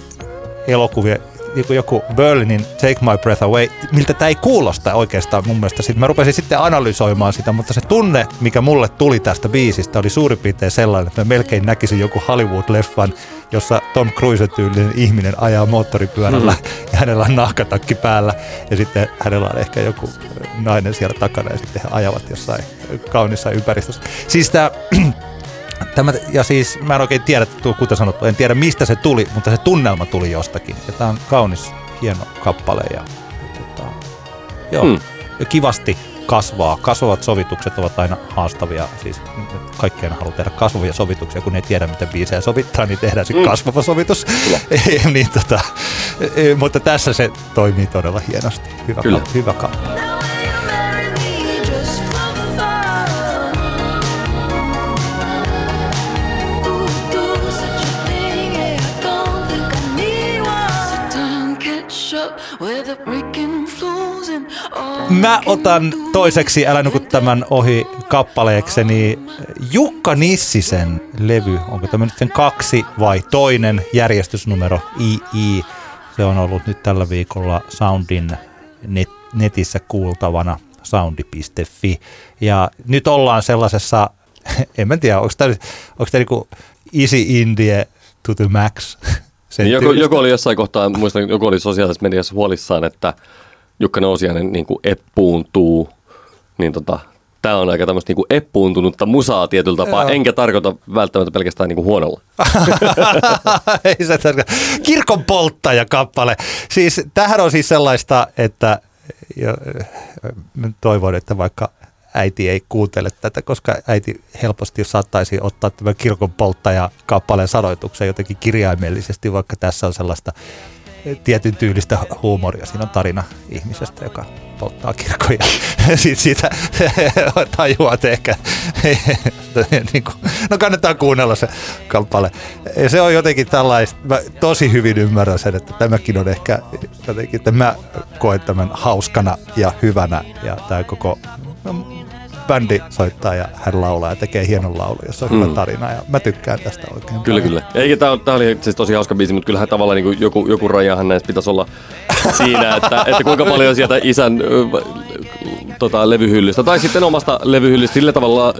elokuvia, joku, joku Berlinin Take My Breath Away, miltä tämä ei kuulosta oikeastaan mun mielestä. Sitten mä rupesin sitten analysoimaan sitä, mutta se tunne, mikä mulle tuli tästä biisistä, oli suurin piirtein sellainen, että mä melkein näkisin joku Hollywood-leffan, jossa Tom Cruise tyylinen ihminen ajaa moottoripyörällä mm. ja hänellä on nahkatakki päällä ja sitten hänellä on ehkä joku nainen siellä takana ja sitten he ajavat jossain kaunissa ympäristössä. Siis tämä Tämä, ja siis mä en oikein tiedä, kuten sanottu, en tiedä mistä se tuli, mutta se tunnelma tuli jostakin. Ja tämä on kaunis, hieno kappale ja, tota, joo, hmm. ja kivasti kasvaa. Kasvavat sovitukset ovat aina haastavia. Siis kaikkien haluaa tehdä kasvavia sovituksia, kun ei tiedä, miten biisejä sovittaa, niin tehdään se hmm. kasvava sovitus. niin, tota, e, mutta tässä se toimii todella hienosti. Hyvä, Kyllä. Hyvä kappale. Mä otan toiseksi Älä nuku tämän ohi kappaleekseni Jukka Nissisen levy. Onko tämä nyt sen kaksi vai toinen järjestysnumero II? Se on ollut nyt tällä viikolla Soundin net, netissä kuultavana soundi.fi. Ja nyt ollaan sellaisessa, en mä tiedä, onko tämä, onko tämä niinku Easy Indie to the max? Niin joku, joku, oli jossain kohtaa, muistan, joku oli sosiaalisessa mediassa huolissaan, että Jukka Nousiainen niin kuin eppuuntuu, niin tota, tämä on aika tämmöistä niin eppuuntunutta musaa tietyllä tapaa, Joo. enkä tarkoita välttämättä pelkästään niin kuin huonolla. Ei se tarkoita. Kirkon polttaja kappale. Siis tähän on siis sellaista, että jo, toivon, että vaikka äiti ei kuuntele tätä, koska äiti helposti saattaisi ottaa tämän kirkon polttaja kappaleen sanoituksen jotenkin kirjaimellisesti, vaikka tässä on sellaista tietyn tyylistä huumoria. Siinä on tarina ihmisestä, joka polttaa kirkkoja. Sitten siitä tajuat ehkä, niin kuin, no kannattaa kuunnella se kappale. Se on jotenkin tällaista, mä tosi hyvin ymmärrän sen, että tämäkin on ehkä jotenkin, että mä koen tämän hauskana ja hyvänä ja tämä koko bändi soittaa ja hän laulaa ja tekee hienon laulun, jossa on mm. hyvä tarina ja mä tykkään tästä oikein Kyllä, paljon. kyllä. Eikä tää, tää oli siis tosi hauska biisi, mutta kyllähän tavallaan niin kuin joku, joku rajahan näissä pitäisi olla siinä, että, että kuinka paljon sieltä isän tota, levyhyllystä tai sitten omasta levyhyllystä sillä tavalla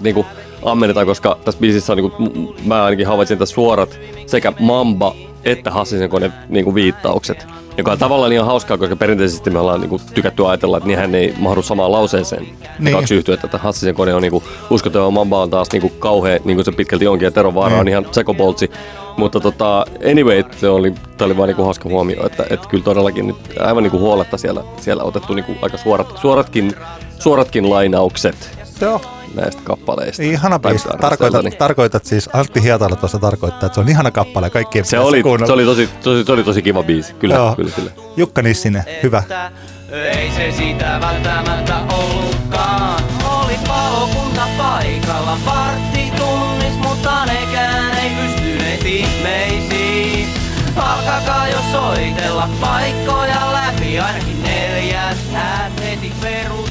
niin kuin ammennetaan, koska tässä biisissä on, niin kuin, mä ainakin havaitsin tässä suorat sekä Mamba että Hassisen kone niin kuin viittaukset. Joka on tavallaan ihan hauskaa, koska perinteisesti me ollaan niinku tykätty ajatella, että niinhän ei mahdu samaan lauseeseen. Niin. Kaksi yhtyä, että Hassisen kone on niinku uskottava Mamba on taas niinku kauhea, niin kuin se pitkälti onkin, ja Tero Vaara Niin. on ihan tsekoboltsi. Mutta tota, anyway, se oli, tää oli vaan niinku hauska huomio, että, että kyllä todellakin nyt aivan niinku huoletta siellä, siellä otettu niinku aika suorat, suoratkin, suoratkin lainaukset Joo. Näistä kappaleista. Ihana biisi. Tarkoitat, tarkoitat siis, Antti Hietala tuossa tarkoittaa, että se on ihana kappale. Kaikkien Se oli, se oli tosi, tosi, se oli tosi kiva biisi, kyllä, Joo. kyllä, kyllä. Jukka Nissinen, hyvä. että Ei se sitä välttämättä ollutkaan. Oli palokunta paikalla vartti tunnis, mutta nekään ei pystyneet ihmeisiin. Alkakaa jo soitella paikkoja läpi, ainakin neljät häät heti peruttiin.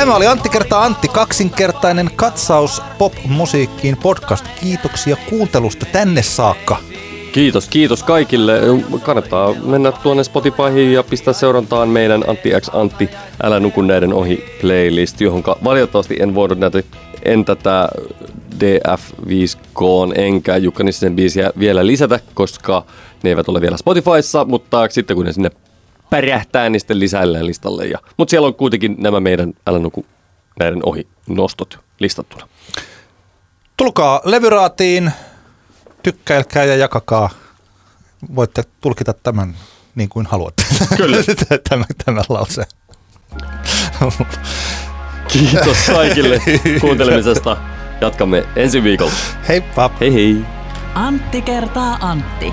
Tämä oli Antti kertaa Antti, kaksinkertainen katsaus pop-musiikkiin podcast. Kiitoksia kuuntelusta tänne saakka. Kiitos, kiitos kaikille. Kannattaa mennä tuonne Spotifyhin ja pistää seurantaan meidän Antti X Antti Älä nuku näiden ohi playlist, johon valitettavasti en voinut näitä, en tätä DF5K enkä Jukka Nissisen biisiä vielä lisätä, koska ne eivät ole vielä Spotifyssa, mutta sitten kun ne sinne pärähtää, niin sitten lisäillään listalle. Ja, mutta siellä on kuitenkin nämä meidän Älä nuku näiden ohi nostot listattuna. Tulkaa levyraatiin, tykkäilkää ja jakakaa. Voitte tulkita tämän niin kuin haluatte. Kyllä. tämä, tämä lause. Kiitos kaikille kuuntelemisesta. Jatkamme ensi viikolla. Heippa! Hei hei! Antti kertaa Antti.